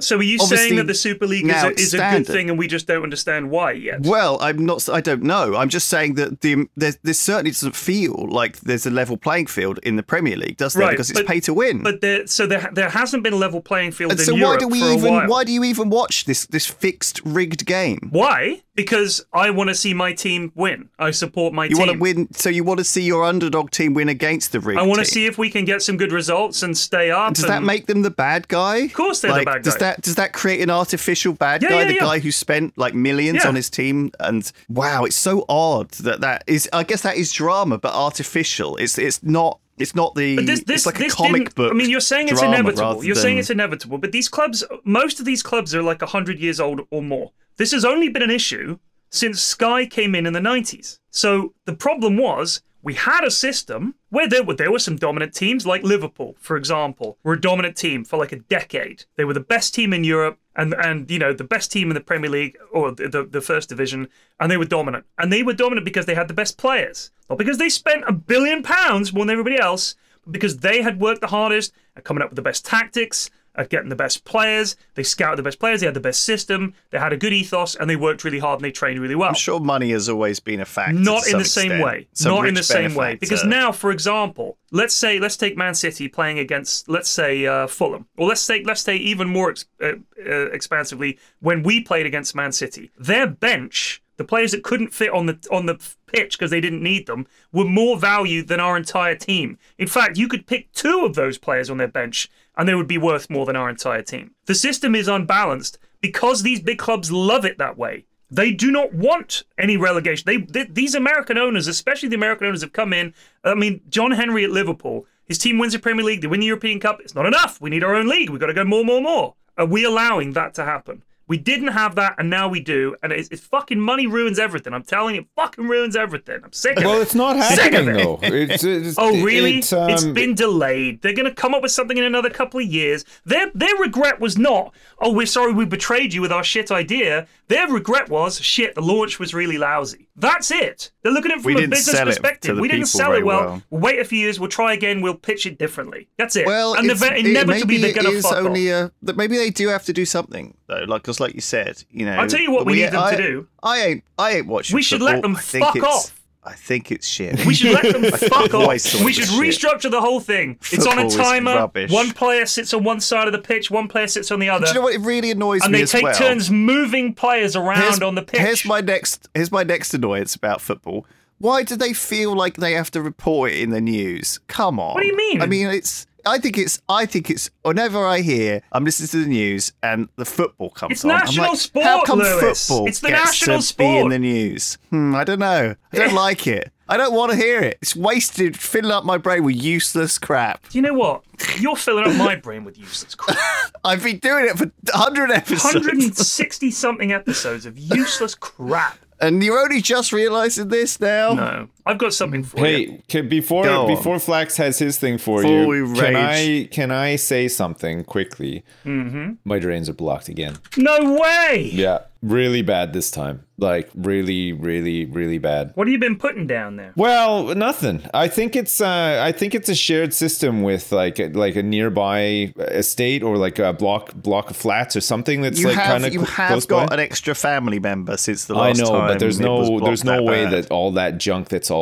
So are you Obviously, saying that the Super League is a, is a good thing and we just don't understand why yet? Well, I'm not. I don't know. I'm just saying that the there, there certainly doesn't feel like there's a level playing field in the Premier League, does there? Right, because it's but- pay to win. But there, so there, there hasn't been a level playing field and in so why Europe do we even? Why do you even watch this this fixed rigged game? Why? Because I want to see my team win. I support my You team. You want to win, so you want to see your underdog team win against the rigged. I want to see if we can get some good results and stay up. Does that make them the bad guy? Of course they're the like, bad Does guy. that does that create an artificial bad Yeah, guy? yeah, the yeah. guy who spent like millions on his team, and wow, it's so odd that that is. I guess that is drama, but artificial. It's it's not. It's not the. But this, this, it's like a comic book. I mean, you're saying it's inevitable. You're saying it's inevitable. But these clubs, most of these clubs are like 100 years old or more. This has only been an issue since Sky came in in the 90s. So the problem was we had a system where there were there were some dominant teams like Liverpool, for example, were a dominant team for like a decade. They were the best team in Europe and and you know the best team in the Premier League or the, the, the first division, and they were dominant. And they were dominant because they had the best players, not because they spent a billion pounds more than everybody else, but because they had worked the hardest at coming up with the best tactics, at getting the best players. They scouted the best players. They had the best system. They had a good ethos, and they worked really hard and they trained really well. I'm sure money has always been a factor. Not in the same way. Some Not in the same way. Because now, for example, let's say let's take Man City playing against let's say uh, Fulham, or let's say let's say even more ex- uh, uh, expansively when we played against Man City, their bench. The players that couldn't fit on the on the pitch because they didn't need them were more valued than our entire team. In fact, you could pick two of those players on their bench and they would be worth more than our entire team. The system is unbalanced because these big clubs love it that way. They do not want any relegation. They, th these American owners, especially the American owners, have come in. I mean, John Henry at Liverpool, his team wins the Premier League, they win the European Cup. It's not enough. We need our own league. We've got to go more, more, more. Are we allowing that to happen? We didn't have that, and now we do. And it's, it's fucking money ruins everything. I'm telling you, it fucking ruins everything. I'm sick of Well, it. Well, it's not Sick happening it. though. It's, it's, Oh really? It, um, it's been delayed. They're going to come up with something in another couple of years. Their their regret was not, oh, we're sorry we betrayed you with our shit idea. Their regret was, shit, the launch was really lousy. That's it. They're looking at it from We a business sell it to perspective. We didn't sell it well. well. We'll wait a few years. We'll try again. We'll pitch it differently. That's it. Well, and it's, eve- it- inevitably maybe they're going to fuck only off. a. Maybe they do have to do something though, like because, like you said, you know. I'll tell you what we need them to do. I ain't. I ain't watching. We should let them fuck off. I think it's shit. We should let them fuck off. We should shit. restructure the whole thing. It's on a timer. One player sits on one side of the pitch. One player sits on the other. Do you know what? It really annoys and me And they take well. turns moving players around Here's- on the pitch. Here's my next. Here's my next annoyance about football. Why do they feel like they have to report it in the news? Come on. What do you mean? I mean, it's. I think it's. I think it's. Whenever I hear, I'm listening to the news and the football comes It's on. I'm like, sport, How come Lewis. football It's the gets national to be in the news? Hmm, I don't know. I don't like it. I don't want to hear it. It's wasted, filling up my brain with useless crap. Do you know what? You're filling up my brain with useless crap. I've been doing it for 100 episodes. 160 something episodes of useless crap. And you're only just realizing this now? No, I've got something for you. Hey, before Go on. before Flax has his thing for Before you, we can. I can I say something quickly? Mm-hmm. My drains are blocked again. No way. Yeah, really bad this time. Like really, really, really bad. What have you been putting down there? Well, nothing. I think it's uh, I think it's a shared system with like a, like a nearby estate or like a block block of flats or something that's You like have kind of you have got an extra family member since the last time. I last know, time. but there's no there's no way bad. that all that junk that's all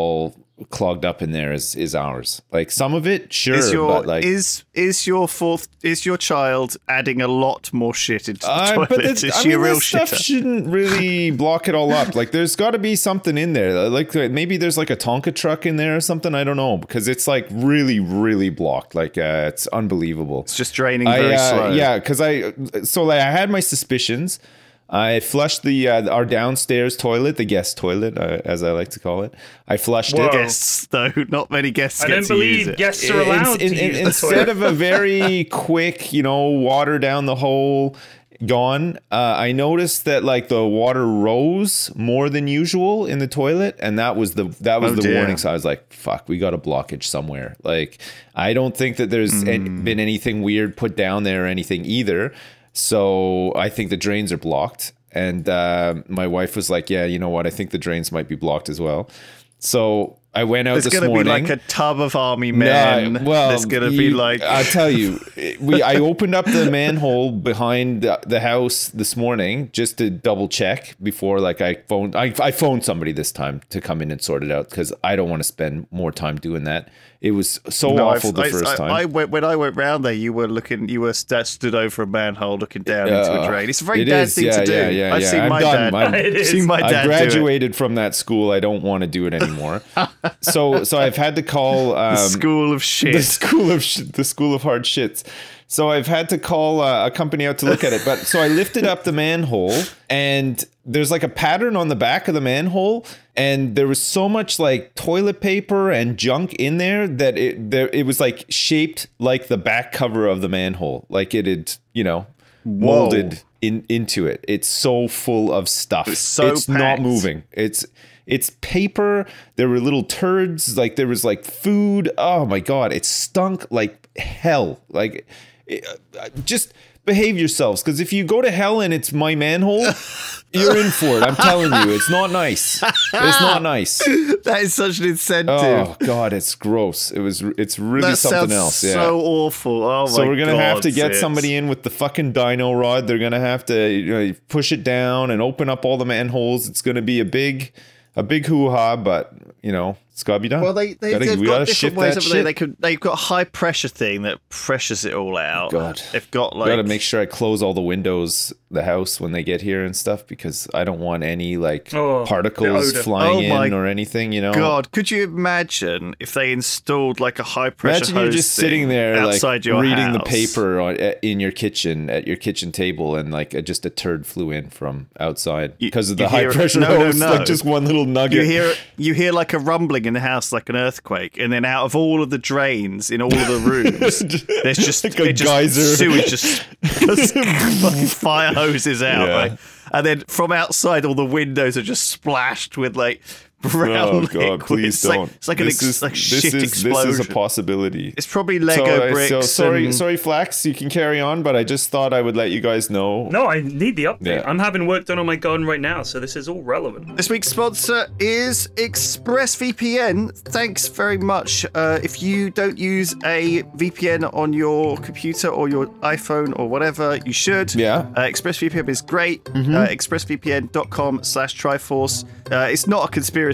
clogged up in there is is ours. Like some of it, sure, is your but like is is your fourth is your child adding a lot more shit into the Uh, toilet? but is I she mean, a real this stuff shitter? shouldn't really block it all up. Like, there's got to be something in there. Like, maybe there's like a Tonka truck in there or something. I don't know because it's like really, really blocked. Like, uh, it's unbelievable. It's just draining I, very uh, slow. Yeah, because I so like I had my suspicions. I flushed the uh, our downstairs toilet, the guest toilet, uh, as I like to call it. I flushed Whoa. it. Guests though, not many guests I get don't to use believe it. guests are allowed In- to in- use the instead toilet. of a very quick, you know, water down the hole gone, uh, I noticed that like the water rose more than usual in the toilet, and that was the that was Oh, the dear. warning. So I was like, "Fuck, we got a blockage somewhere." Like, I don't think that there's any- Hmm. been anything weird put down there or anything either. So I think the drains are blocked. And uh, my wife was like, "Yeah, you know what? I think the drains might be blocked as well." So I went out There's this going to be like a tub of army men. Nah, well, there's going to be like I tell you, we I opened up the manhole behind the, the house this morning just to double check before like I phoned I, I phoned somebody this time to come in and sort it out because I don't want to spend more time doing that. It was so No, awful I've- the I, first I- time. I went when I went round there. You were looking. You were st- stood over a manhole, looking down into Uh, a drain. It's a very it dad is, thing yeah, to do. yeah, yeah, I've seen my dad. Seen my I dad it. graduated from that school. I don't want to do it anymore. so so I've had to call um, School of shit. the school of sh- the school of hard shits. So I've had to call uh, a company out to look at it. But so I lifted up the manhole, and there's like a pattern on the back of the manhole, and there was so much like toilet paper and junk in there that it there it was like shaped like the back cover of the manhole, like it had you know molded in into it. It's so full of stuff. It's so not packed. moving. It's it's paper. There were little turds. Like there was like food. Oh my god! It stunk like hell. Like it- uh, just behave yourselves because if you go to hell and it's my manhole, you're in for it. I'm telling you, it's not nice. It's not nice. that is such an incentive. Oh god, it's gross. It was. It's really that something else. Yeah. so awful. Oh my So we're gonna have to get somebody in with the fucking Dyno-Rod. They're gonna have to you know, push it down and open up all the manholes. It's gonna be a big, a big hoo ha. But you know, it's gotta be done. Well, they, they, Gotta- they've we got gotta different shift ways that over there. They could, they've got a high pressure thing that pressures it all out. God. They've got like gotta make sure I close all the windows, the house when they get here and stuff because I don't want any like Oh, particles flying Oh in or anything. You know. God, could you imagine if they installed like a high pressure Imagine you're just sitting there, like outside your reading the paper on, eh, in your kitchen at your kitchen table, and like a, just a turd flew in from outside because of the high pressure no, no, hose. no. Like just one little nugget. You hear you hear like a rumbling in the house, like an earthquake, and then out of all of the drains in all of the rooms, there's just, Like a just geyser. sewage just, just fucking fire hoses out, Yeah. right? And then from outside, all the windows are just splashed with like brown Oh liquid. God! Please it's like, don't. it's like an ex- is like this shit is explosion. this is a possibility. it's probably Lego so, uh, bricks. so sorry, and- sorry, Flax. You can carry on, but I just thought I would let you guys know. No, I need the update. Yeah. I'm having work done on my garden right now, so this is all relevant. This week's sponsor is ExpressVPN. Thanks very much. Uh, if you don't use a VPN on your computer or your iPhone or whatever, you should. Yeah. Uh, ExpressVPN is great. Uh, ExpressVPN.com slash Triforce. Uh, it's not a conspiracy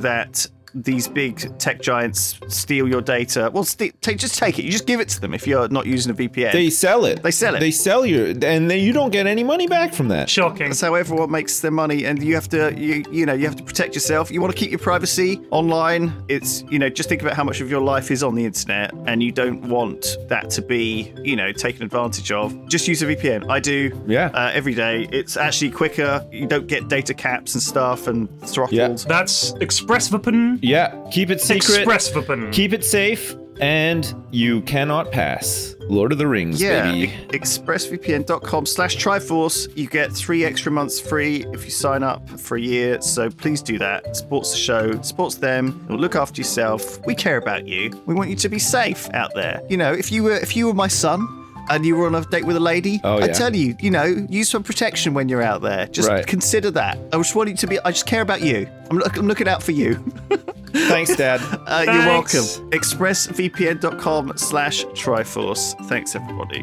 that these big tech giants steal your data. Well, st- take, just take it. You just give it to them if you're not using a VPN. They sell it. They sell it. They sell you, and then you don't get any money back from that. Shocking. That's how everyone makes their money, and you have to, you, you know, you have to protect yourself. You want to keep your privacy online. It's, you know, just think about how much of your life is on the internet, and you don't want that to be, you know, taken advantage of. Just use a VPN. I do. Yeah. Uh, every day. It's actually quicker. You don't get data caps and stuff and throttled. That's ExpressVPN. Yeah, keep it secret. ExpressVPN. Keep it safe, and you cannot pass. Lord of the Rings, Yeah, baby. e- expressvpn.com slash Triforce. You get three extra months free if you sign up for a year. So please do that. It supports the show, it supports them. It'll look after yourself. We care about you. We want you to be safe out there. You know, if you were if you were my son and you were on a date with a lady, Oh, I tell you, you know, use some protection when you're out there. Just Right. consider that. I just want you to be. I just care about you. I'm, look, I'm looking out for you. Thanks, Dad. Uh, you're Thanks. welcome. ExpressVPN.com slash Triforce. Thanks, everybody.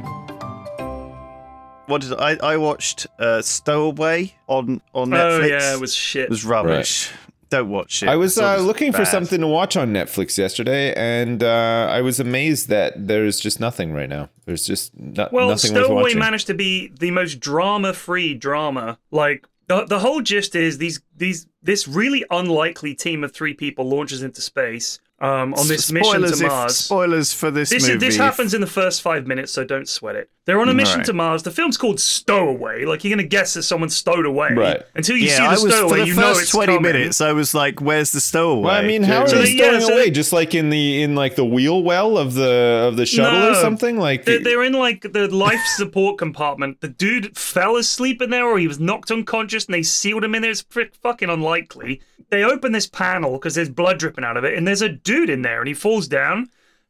What did I? I watched uh, Stowaway on on Netflix. Oh yeah, it was shit. It was rubbish. Don't watch it. I was uh, looking for something to watch on Netflix yesterday, and uh, I was amazed that there's just nothing right now. There's just no- Well, nothing worth Stowaway watching. managed to be the most drama-free drama. Like the the whole gist is these these this really unlikely team of three people launches into space um, on this mission spoilers to if- Mars. spoilers for this, This, movie. this happens in the first five minutes, so don't sweat it. They're on a mission Right. to Mars. The film's called Stowaway. Like you're gonna guess that someone's stowed away. Right. Until you Yeah, see the I was for the you first know it's twenty coming. minutes. I was like, "Where's the stowaway?" Well, I mean, how are So they they- yeah, stowing so away? they- Just like in the in like the wheel well of the of the shuttle or something? Like They're, they're in like the life support compartment. The dude fell asleep in there, or he was knocked unconscious, and they sealed him in there. It's frick- fucking unlikely. They open this panel because there's blood dripping out of it, and there's a dude in there, and he falls down,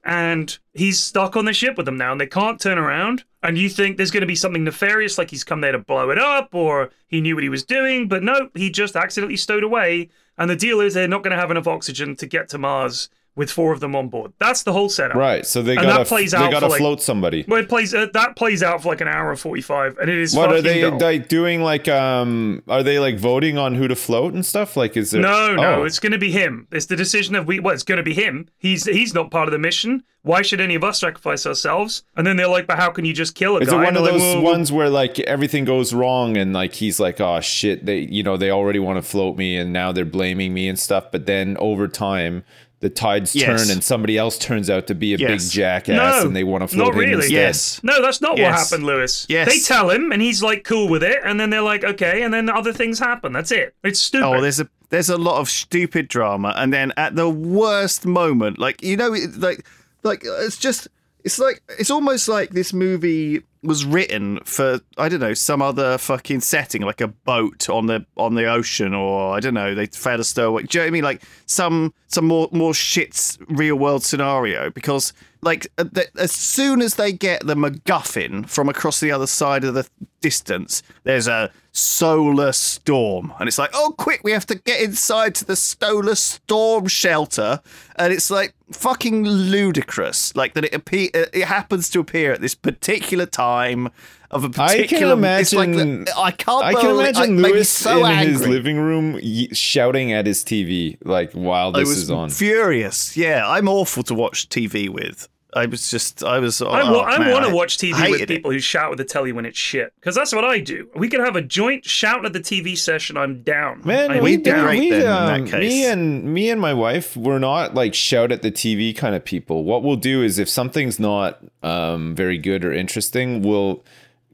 and he's stuck on the ship with them now, and they can't turn around. And you think there's going to be something nefarious, like he's come there to blow it up, or he knew what he was doing, but no, he just accidentally stowed away. And the deal is they're not going to have enough oxygen to get to Mars with four of them on board. That's the whole setup. Right. So they that plays they for, like- float somebody. Well, it plays uh, that plays out for like an hour and forty five, and it is. What are they dull. like doing? Like, um, are they like voting on who to float and stuff? Like, is there? No, no, Oh. it's going to be him. It's the decision of we. Well, it's going to be him. He's he's not part of the mission. Why should any of us sacrifice ourselves? And then they're like, "But how can you just kill a Is guy?" it one of those like, ones where like everything goes wrong and like he's like, oh shit, they you know they already want to float me and now they're blaming me and stuff. But then over time, the tides Yes. turn and somebody else turns out to be a Yes. big jackass No, and they want to float not him really. instead. Yes. No, that's not what happened, Lewis. Yes. They tell him, and he's like cool with it, and then they're like, "Okay," and then other things happen. That's it. It's stupid. Oh, there's a there's a lot of stupid drama, and then at the worst moment, like you know, like like uh, it's just it's like it's almost like this movie was written for I don't know some other fucking setting, like a boat on the on the ocean, or I don't know they failed a stowaway. Do you know what I mean? Like some some more more shit's real world scenario because like th- as soon as they get the MacGuffin from across the other side of the distance, there's a solar storm, and it's like, oh, quick, we have to get inside to the solar storm shelter, and it's like fucking ludicrous, like that it appear it happens to appear at this particular time of a I can particular. it's like the- imagine- I can't. I can believe- imagine I- made me Lewis so in angry. his living room y- shouting at his TV like while I this was is on. furious. Yeah, I'm awful to watch TV with. I was just, I was. I, oh, wa- I want to watch TV with hated it. people who shout at the telly when it's shit, because that's what I do. We could have a joint shout at the TV session. I'm down. Man, I'm we we'd be did. down. great We, then in um, that case. me and me and my wife, we're not like shout at the TV kind of people. What we'll do is if something's not um, very good or interesting, we'll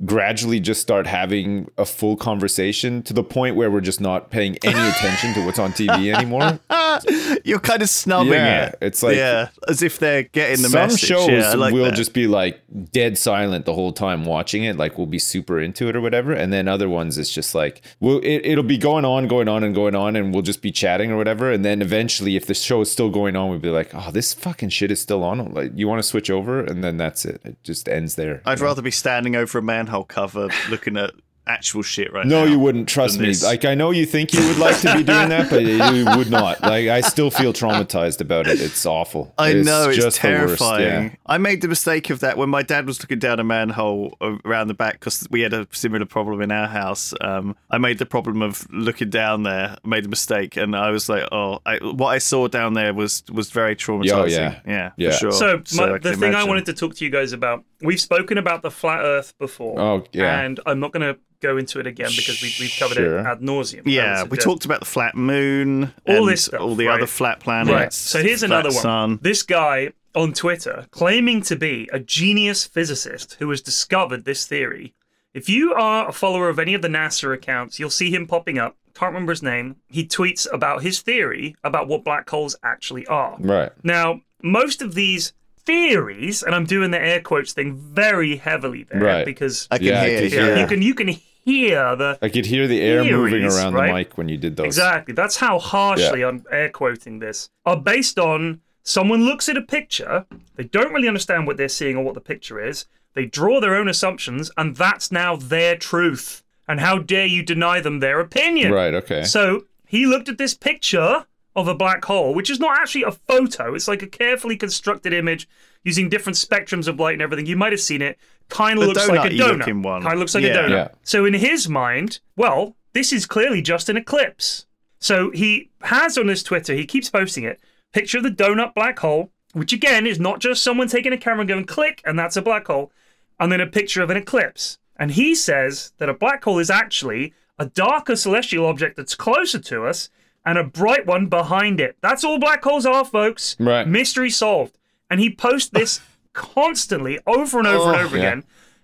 gradually just start having a full conversation to the point where we're just not paying any attention to what's on TV anymore. You're kind of snubbing Yeah, it. it's like- yeah, as if they're getting the Some message. shows yeah, like will that. just be like dead silent the whole time watching it, like we'll be super into it or whatever. And then other ones, it's just like we'll it, it'll be going on, going on, and going on, and we'll just be chatting or whatever. And then eventually, if the show is still going on, we'll be like, "Oh, this fucking shit is still on." Like, you want to switch over, and then that's it. It just ends there. I'd rather be standing over a manhole cover looking at actual shit right No, now. you wouldn't. Trust me. this. Like I know you think you would like to be doing that, but you would not. Like I still feel traumatized about it. It's awful. I know it's just the terrifying. yeah. I made the mistake of that when my dad was looking down a manhole around the back because we had a similar problem in our house. Um, I made the problem of looking down there, made a mistake, and I was like, "Oh, I, what I saw down there was was very traumatizing." yeah. yeah, Yeah. for sure. So, my, the can thing I wanted to talk to you guys about, we've spoken about the flat Earth before. Oh, yeah. And I'm not going to go into it again because we've, we've covered Sure. it ad nauseum. Yeah, we talked about the flat moon, All and this stuff, all the right. other flat planets. Right. So here's another one. Sun. This guy on Twitter claiming to be a genius physicist who has discovered this theory. If you are a follower of any of the NASA accounts, you'll see him popping up. Can't remember his name. He tweets about his theory about what black holes actually are. Right. Now, most of these theories, and I'm doing the air quotes thing very heavily there Right. because I can Yeah, I hear. yeah, you can you can hear the I could hear the air moving around right? the mic when you did those. Exactly. That's how harshly I'm air quoting this. Are based on someone looks at a picture, they don't really understand what they're seeing or what the picture is, they draw their own assumptions, and that's now their truth. And how dare you deny them their opinion? Right. Okay. So he looked at this picture of a black hole, which is not actually a photo. It's like a carefully constructed image using different spectrums of light and everything. You might have seen it. Kind of looks like a donut-y donut. looking one. Kind of looks like Yeah. a donut. Yeah. So in his mind, well, this is clearly just an eclipse. So he has on his Twitter, he keeps posting it, picture of the donut black hole, which again is not just someone taking a camera and going click and that's a black hole, and then a picture of an eclipse. And he says that a black hole is actually a darker celestial object that's closer to us and a bright one behind it. That's all black holes are, folks. Right. Mystery solved. And he posts this constantly over and over and Oh, over yeah. again.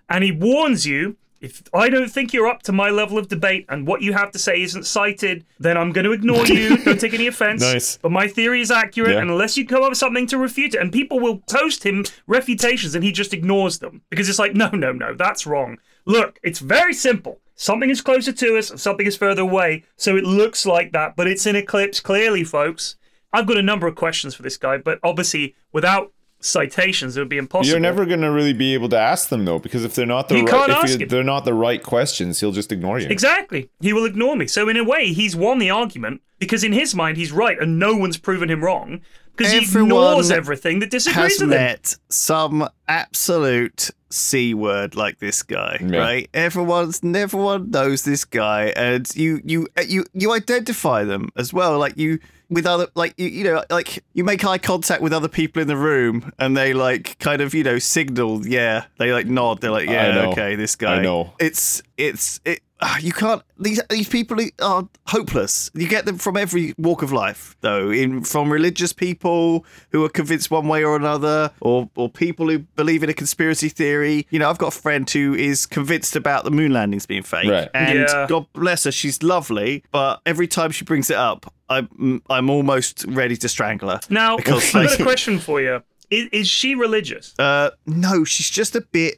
And he warns you if I don't think you're up to my level of debate and what you have to say isn't cited, then I'm going to ignore you. don't take any offense. Nice. But my theory is accurate, Yeah. and unless you come up with something to refute it, and people will post him refutations and he just ignores them because it's like, no, no, no, that's wrong. Look, it's very simple. Something is closer to us, and something is further away, so it looks like that, but it's an eclipse, clearly, folks. I've got a number of questions for this guy, but obviously, without citations, it would be impossible. You're never going to really be able to ask them though, because if they're not the You right, can't if ask you- him. they're not the right questions, he'll just ignore you. Exactly. He will ignore me. So in a way, he's won the argument because in his mind he's right and no one's proven him wrong because he Everyone ignores everything that Has disagrees with him. met some absolute c word like this guy, Yeah. right? Everyone's everyone knows this guy, and you you uh, you you identify them as well, like you with other like you, you know like you make eye contact with other people in the room and they like kind of you know signal yeah they like nod they're like yeah okay this guy I know. it's it's it you can't these these people are hopeless you get them from every walk of life though in from religious people who are convinced one way or another or or people who believe in a conspiracy theory you know i've got a friend who is convinced about the moon landings being fake Right. and Yeah. god bless her she's lovely but every time she brings it up i'm i'm almost ready to strangle her Now, Because, I've got a question for you. Is, is she religious? Uh, no, she's just a bit.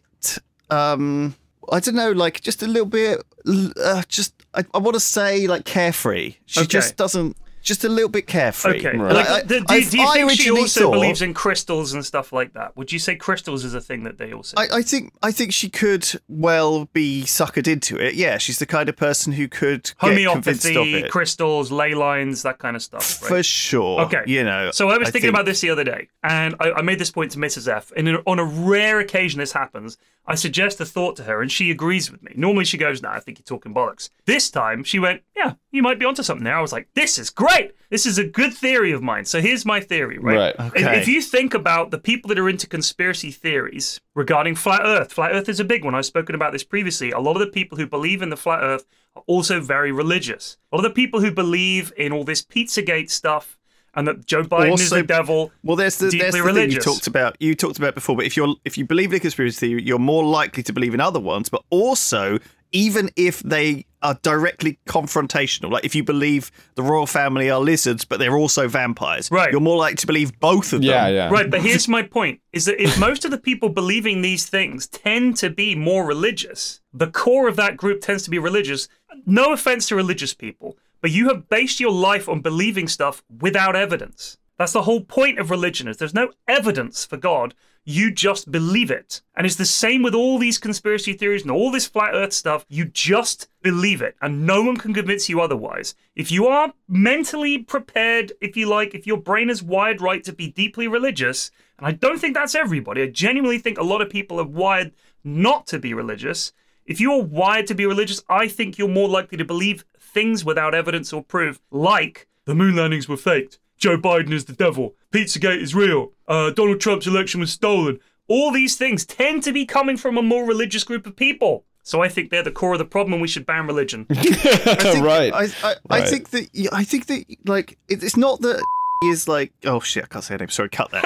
Um, I don't know, like just a little bit. Uh, just I, I want to say like carefree. She Okay. just doesn't. Just a little bit carefree. Okay. Right. Like, I- do, do- you I think she also thought- believes in crystals and stuff like that? Would you say crystals is a thing that they also? I, I think I think she could well be suckered into it. Yeah, she's the kind of person who could get convinced of Homeopathy, crystals, ley lines, that kind of stuff. Right? For sure. Okay. You know. So I was thinking think- about this the other day, and I, I made this point to Mrs. F. And on a rare occasion this happens, I suggest a thought to her, and she agrees with me. Normally she goes, "Nah, I think you're talking bollocks." This time she went, "Yeah, you might be onto something there." I was like, "This is great. This is a good theory of mine." So here's my theory, right? Right. If- Okay. If you think about the people that are into conspiracy theories regarding flat Earth, flat Earth is a big one. I've spoken about this previously. A lot of the people who believe in the flat Earth are also very religious. A lot of the people who believe in all this Pizzagate stuff and that Joe Biden is Also- the devil. Well, there's the, there's the thing you talked about. You talked about before, but if you're if you believe in a conspiracy theory, you're more likely to believe in other ones. But also, even if they are directly confrontational, like if you believe the royal family are lizards, but they're also vampires, Right. You're more likely to believe both of them. Yeah, yeah. Right, but here's my point: is that if most of the people believing these things tend to be more religious, the core of that group tends to be religious. No offense to religious people, but you have based your life on believing stuff without evidence. That's the whole point of religion: is there's no evidence for God. You just believe it. And it's the same with all these conspiracy theories and all this flat earth stuff. You just believe it, and no one can convince you otherwise. If you are mentally prepared, if you like, if your brain is wired right to be deeply religious, and I don't think that's everybody, I genuinely think a lot of people are wired not to be religious. If you're wired to be religious, I think you're more likely to believe things without evidence or proof, like the moon landings were faked. Joe Biden is the devil. Pizzagate is real. Uh, Donald Trump's election was stolen. All these things tend to be coming from a more religious group of people. So I think they're the core of the problem, and we should ban religion. think- right. I, I, I think that I think that like it, it's not that is like oh shit I can't say her name sorry cut that.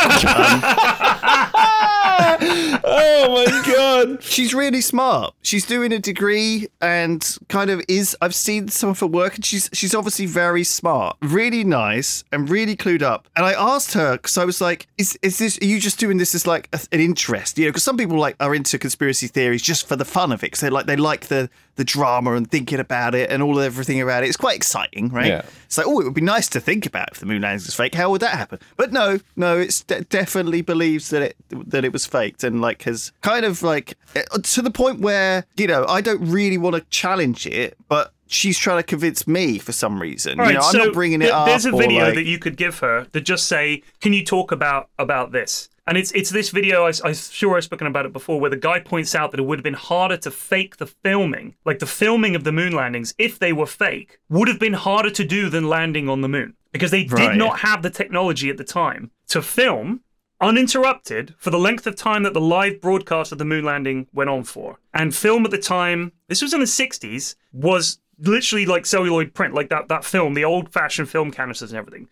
Um, oh my god. she's really smart. She's doing a degree and kind of is. I've seen some of her work, and she's she's obviously very smart, really nice, and really clued up. And I asked her because I was like, "Is is this? Are you just doing this as like a, an interest? You know, because some people like are into conspiracy theories just for the fun of it. Because they like they like the the drama and thinking about it and all of everything about it. It's quite exciting, right? Yeah. It's like, oh, it would be nice to think about if the moon landing was fake. How would that happen? But no, no, it de- definitely believes that it that it was faked and like has kind of like eh, to the point where you know I don't really want to challenge it, but she's trying to convince me for some reason. All you right, know, I'm so not bringing it th- up. There's a video like- that you could give her that just say, "Can you talk about about this?" And it's it's this video. I, I'm sure I've spoken about it before, where the guy points out that it would have been harder to fake the filming, like the filming of the moon landings, if they were fake, would have been harder to do than landing on the moon because they did Right. not have the technology at the time to film uninterrupted for the length of time that the live broadcast of the moon landing went on for. And film at the time, this was in the 60s, was literally like celluloid print, like that, that film, the old fashioned film canisters and everything.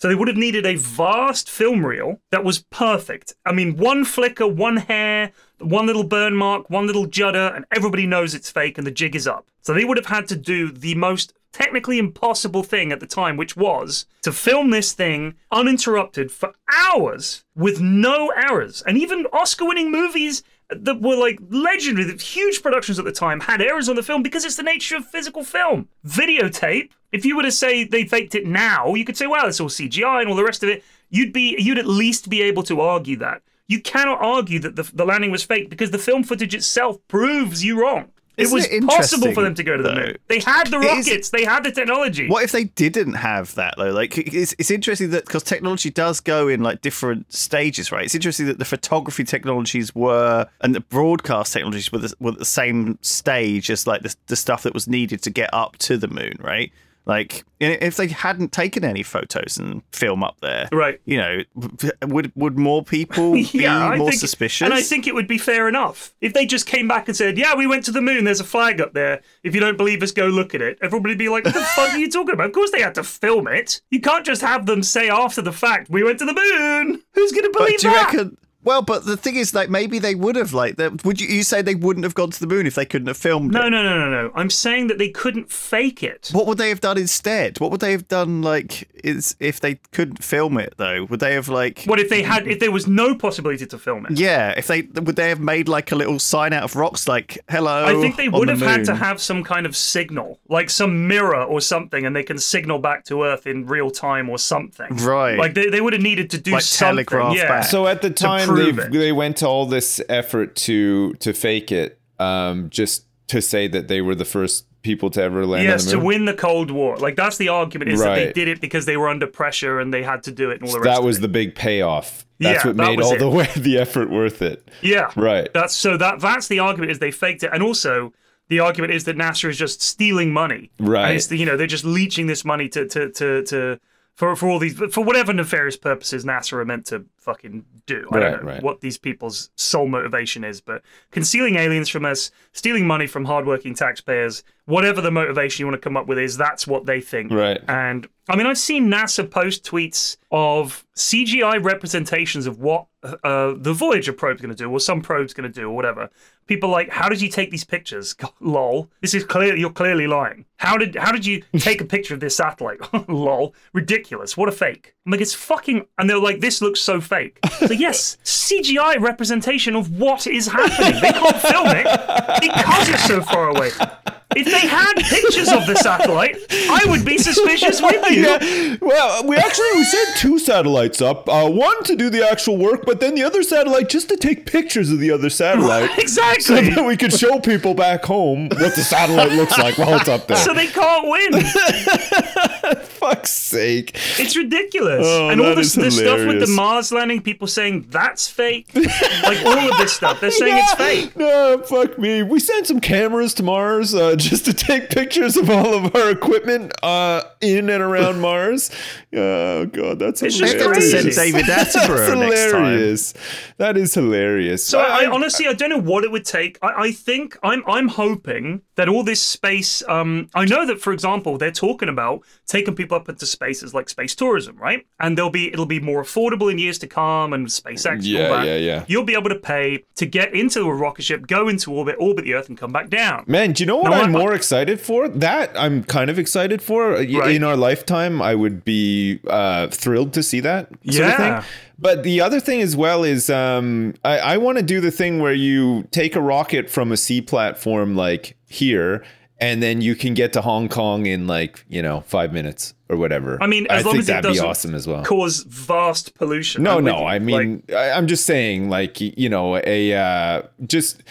So they would have needed a vast film reel that was perfect. I mean, one flicker, one hair, one little burn mark, one little judder, and everybody knows it's fake and the jig is up. So they would have had to do the most technically impossible thing at the time, which was to film this thing uninterrupted for hours with no errors. And even Oscar winning movies that were like legendary, huge productions at the time had errors on the film because it's the nature of physical film. Videotape, if you were to say they faked it now, you could say, well, it's all CGI and all the rest of it. You'd be you'd at least be able to argue that. you cannot argue that the, the landing was fake because the film footage itself proves you wrong. It Isn't was it possible for them to go to the moon. They had the It rockets. They had the technology. What if they didn't have that though? Like it's it's interesting that because technology does go in like different stages, right? It's interesting that the photography technologies were and the broadcast technologies were the, were at the same stage as like the, the stuff that was needed to get up to the moon, right? Like if they hadn't taken any photos and film up there, Right. You know, would would more people be yeah, more think, suspicious? And I think it would be fair enough if they just came back and said, "Yeah, we went to the moon. There's a flag up there. If you don't believe us, go look at it." Everybody would be like, "What the fuck are you talking about?" Of course, they had to film it. You can't just have them say after the fact, "We went to the moon." Who's going to But believe do you that? reckon? Well, but the thing is, like, maybe they would have, like, they- would you, you say they wouldn't have gone to the moon if they couldn't have filmed No, it? no, no, no, no. I'm saying that they couldn't fake it. What would they have done instead? What would they have done, like, is if they couldn't film it though? Would they have, like, What if they had? If there was no possibility to film it? yeah? If they would they have made like a little sign out of rocks, like, hello? I think they on would the have had to have some kind of signal, like some mirror or something, and they can signal back to Earth in real time or something. Right. Like they, they would have needed to do Like something. telegraph yeah. back. So at the time they prove it. they went to all this effort to to fake it, um, just to say that they were the first people to ever land Yes, on the to win the Cold War. Like that's the argument is that they did it because they were under pressure and they had to do it and all the rest. that was the big payoff. That's Yeah, what made was all it. the way the effort worth it. yeah Right. That's so that that's the argument is they faked it, and also the argument is that NASA is just stealing money. Right. And it's the, you know they're just leeching this money to to to to. For, for all these for whatever nefarious purposes NASA are meant to fucking do. I Right, don't know right. what these people's sole motivation is, but concealing aliens from us, stealing money from hardworking taxpayers, whatever the motivation you want to come up with is, that's what they think. Right. And I mean, I've seen NASA post tweets of CGI representations of what uh, the Voyager probe's going to do, or some probe's going to do, or whatever. People like, how did you take these pictures? Lol. This is clear. You're clearly lying. How did how did you take a picture of this satellite? Lol. Ridiculous. What a fake. I'm like, it's fucking. And they're like, this looks so fake. So yes, CGI representation of what is happening. They can't film it because it's so far away. If they had pictures of the satellite, I would be suspicious with you. Yeah, well, we actually we sent two satellites up. Uh, one to do the actual work, but then the other satellite just to take pictures of the other satellite, exactly. so that we could show people back home what the satellite looks like while it's up there. So they can't win. fuck's sake! It's ridiculous. Oh, and all this, this stuff with the. Mars landing, people saying that's fake. like all of this stuff, they're saying it's fake. No, fuck me. We sent some cameras to Mars uh, just to take pictures of all of our equipment uh, in and around Mars. Oh god, that's It's just hilarious. crazy. Send David That's Attenborough next time. hilarious. That is hilarious. So I, I honestly, I don't know what it would take. I, I think I'm, I'm hoping that all this space. Um, I know that, for example, they're talking about taking people up into spaces like space tourism, right? And they'll be, it'll be more affordable in years to come, and SpaceX. and Yeah, all that. yeah, yeah. You'll be able to pay to get into a rocket ship, go into orbit, orbit the Earth, and come back down. Man, do you know what No, I'm I- more excited for? That I'm kind of excited for. Right. In our lifetime, I would be uh, thrilled to see that sort of Yeah. thing. But the other thing as well is um, I, I want to do the thing where you take a rocket from a sea platform like here, and then you can get to Hong Kong in like you know five minutes or whatever. I mean, as I long think as it that'd be doesn't awesome as well. cause vast pollution. No, I'm no. I Like, mean, I, I'm just saying, like you know, a uh, just.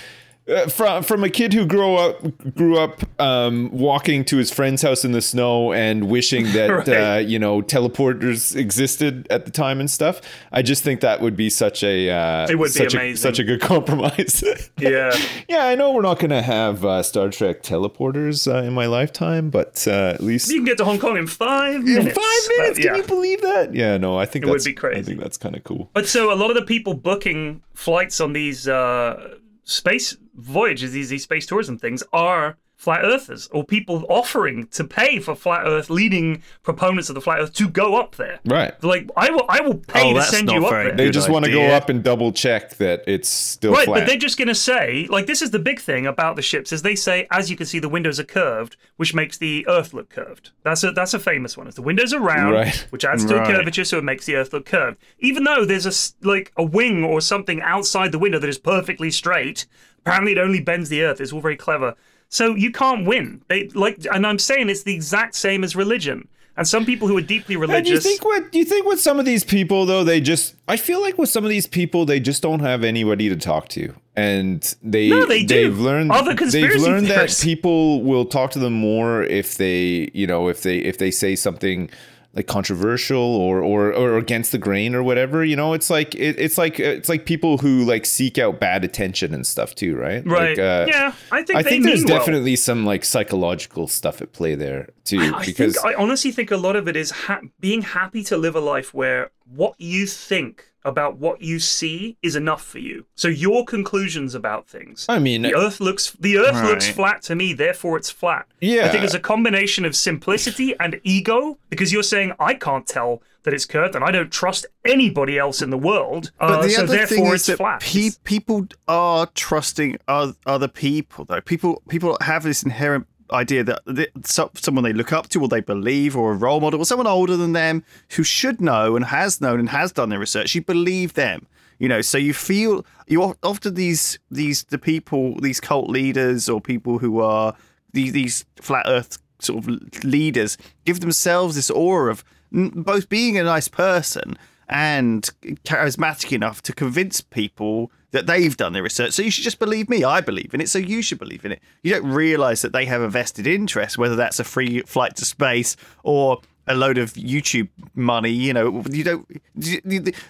Uh, from from a kid who grew up grew up um, walking to his friend's house in the snow and wishing that Right. uh, you know teleporters existed at the time and stuff. I just think that would be such a uh, It would be such a, amazing. such a good compromise. yeah. yeah, I know we're not gonna have uh, Star Trek teleporters uh, in my lifetime, but uh, at least You can get to Hong Kong in five in minutes. five minutes. Can yeah. you believe that? Yeah, no, I think It would be crazy. I think that's kind of cool. But so a lot of the people booking flights on these uh, space voyages, these these space tourism things, are flat earthers or people offering to pay for flat earth leading proponents of the flat earth to go up there. Right. They're like I will I will pay Oh, to send you up there. They Good just want to go up and double check that it's still Right, flat. but they're just going to say, like, this is the big thing about the ships is they say, as you can see, the windows are curved, which makes the Earth look curved. That's a that's a famous one. Is the windows are round, Right. which adds to a curvature, so it makes the Earth look curved. Even though there's a s- like a wing or something outside the window that is perfectly straight, apparently it only bends the Earth. It's all very clever. So you can't win. They like, and I'm saying it's the exact same as religion. and some people who are deeply religious. And you think what you think with some of these people though they just I feel like with some of these people they just don't have anybody to talk to and they No, they do. have learned Other they've conspiracy learned that people will talk to them more if they you know if they if they say something like controversial or or or against the grain or whatever you know it's like it, it's like it's like people who like seek out bad attention and stuff too right right? like, uh, yeah, I think I think there's well. definitely some like psychological stuff at play there too I because think I honestly think a lot of it is ha- being happy to live a life where what you think about what you see is enough for you. So your conclusions about things. I mean the Earth looks the Earth looks flat to me, therefore it's flat. Yeah. I think it's a combination of simplicity and ego because you're saying I can't tell that it's curved and I don't trust anybody else in the world. But uh, the so other therefore thing it's is that flat. pe- people are trusting other people, though. People people have this inherent idea that th- so- someone they look up to or they believe or a role model or someone older than them who should know and has known and has done their research you believe them you know? So you feel you often these these the people these cult leaders or people who are these these flat earth sort of leaders give themselves this aura of both being a nice person and charismatic enough to convince people that they've done their research. So you should just believe me. I believe in it. So you should believe in it. You don't realize that they have a vested interest, whether that's a free flight to space or a load of YouTube money. You know, you don't.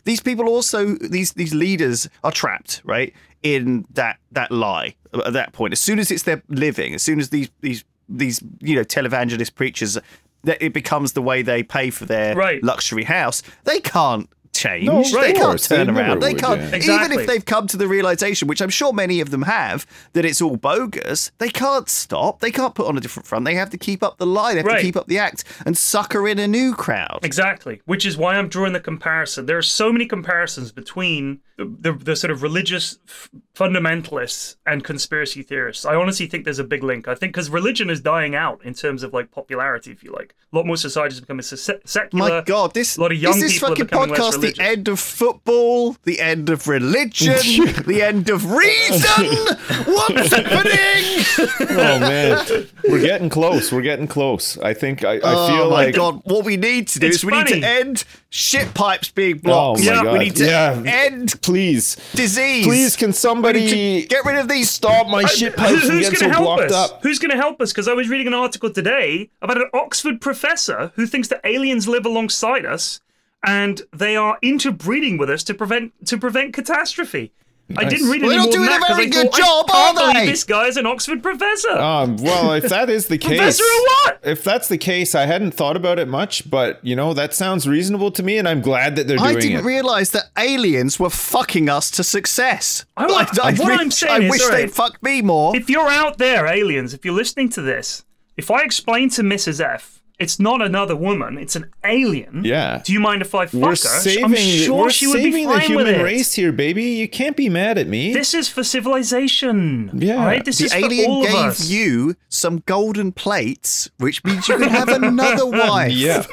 These people also these these leaders are trapped right in that that lie at that point. As soon as it's their living, as soon as these these these you know televangelist preachers that it becomes the way they pay for their Right. luxury house they can't change No, they can't course, they turn around they can't yeah. even Exactly. if they've come to the realization which i'm sure many of them have that it's all bogus they can't stop they can't put on a different front they have to keep up the lie they have Right. to keep up the act and sucker in a new crowd Exactly, which is why I'm drawing the comparison. There are so many comparisons between the, the, the sort of religious f- fundamentalists and conspiracy theorists. I honestly think there's a big link. I think because religion is dying out in terms of like popularity, if you like. A lot more societies are becoming se- secular. my god this a lot of young is this people are fucking becoming less podcast the end of football the end of religion the end of reason what's happening oh man, we're getting close. We're getting close. I think I, I oh feel my like god! What we need to do It's is we funny. need to end shit pipes being Oh blocked. my Yeah, we god! We need to yeah, end please, disease. please, can somebody get rid of these. stop my uh, shit pipes from who's getting going so to help blocked us? up? Who's going to help us? Because I was reading an article today about an Oxford professor who thinks that aliens live alongside us and they are interbreeding with us to prevent to prevent catastrophe. I didn't read Well, any they're more not than doing a very good thought, job, I can't are believe they? this is an Oxford professor. Um, well, if that is the case, Professor of what? If that's the case, I hadn't thought about it much, but you know that sounds reasonable to me, and I'm glad that they're doing it. I didn't it. realize that aliens were fucking us to success. I want- what I'm saying I is, wish alright, they'd fucked me more. if you're out there, aliens, if you're listening to this, if I explain to Mrs. F, it's not another woman, it's an alien. Yeah. Do you mind if I fuck we're her? saving, I'm sure we're she would be saving fine the human with it. race here, baby. You can't be mad at me. This is for civilization. Yeah. All right? This the is for alien all of gave us. you some golden plates, which means you can have another wife. yeah.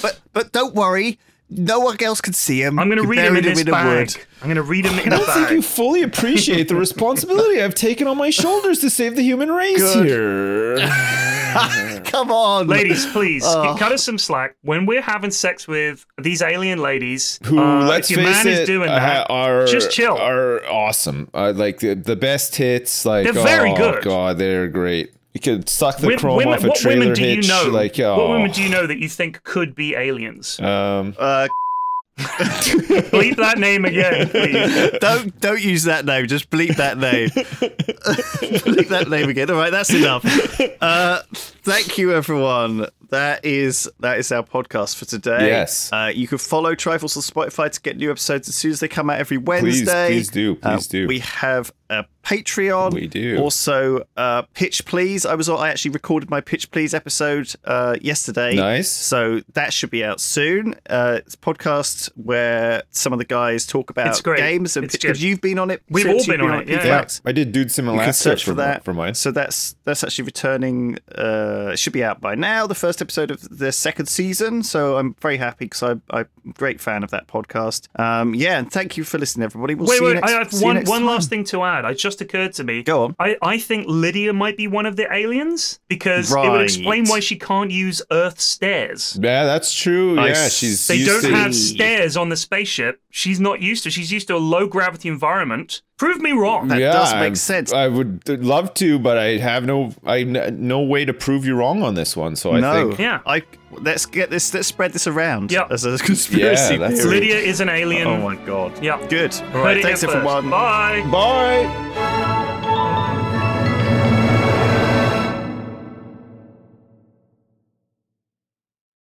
But but don't worry, no one else can see him. I'm going to read him in this in a bag. wood. I'm going to read him in I a bag. I don't think you fully appreciate the responsibility I've taken on my shoulders to save the human race Good. here. Come on, Ladies, please Oh. cut us some slack. When we're having sex with these alien ladies, Who, uh, let's if your face man it, is doing uh, that, are just chill. Are awesome. Uh, like the, the best hits. Like They're very oh, good. God, they're great. You could suck the Wi- chrome women, off a what trailer women do hitch. you know? Like oh. What women do you know that you think could be aliens? Um, Uh, Bleep that name again, please. don't don't use that name. Just bleep that name. bleep that name again. All right, that's enough. Uh, thank you, everyone. That is that is our podcast for today. Yes. Uh, you can follow Triforce on Spotify to get new episodes as soon as they come out every Wednesday. please do, Uh, please do. We have a Patreon. We do. Also, uh, Pitch Please. I was I actually recorded my Pitch Please episode uh, yesterday. Nice. So that should be out soon. Uh, it's a podcast where some of the guys talk about games and It's because you've been on it. We've all you've been on it, yeah. P-Flax. I did Dude Sim You can search for, for that for mine. So that's that's actually returning uh, uh, it should be out by now. The first episode of the second season. So I'm very happy because I'm a great fan of that podcast. Um, yeah, and thank you for listening, everybody. We'll Wait, see you wait. next, I have one one time. last thing to add. It just occurred to me. Go on. I, I think Lydia might be one of the aliens because it would explain why she can't use Earth stairs. Yeah, that's true. I Yeah, she's They used don't to- have stairs on the spaceship. She's not used to. She's used to a low gravity environment. Prove me wrong. That yeah, does make I- sense. I would love to, but I have no, I n- no way to prove you wrong on this one. So I no, think, Yeah. I let's get this. Let's spread this around. Yeah. as a conspiracy Yeah, that's- Lydia is an alien. Oh my god. Yeah. Good. All Heard right. it Thanks everyone. Bye. bye.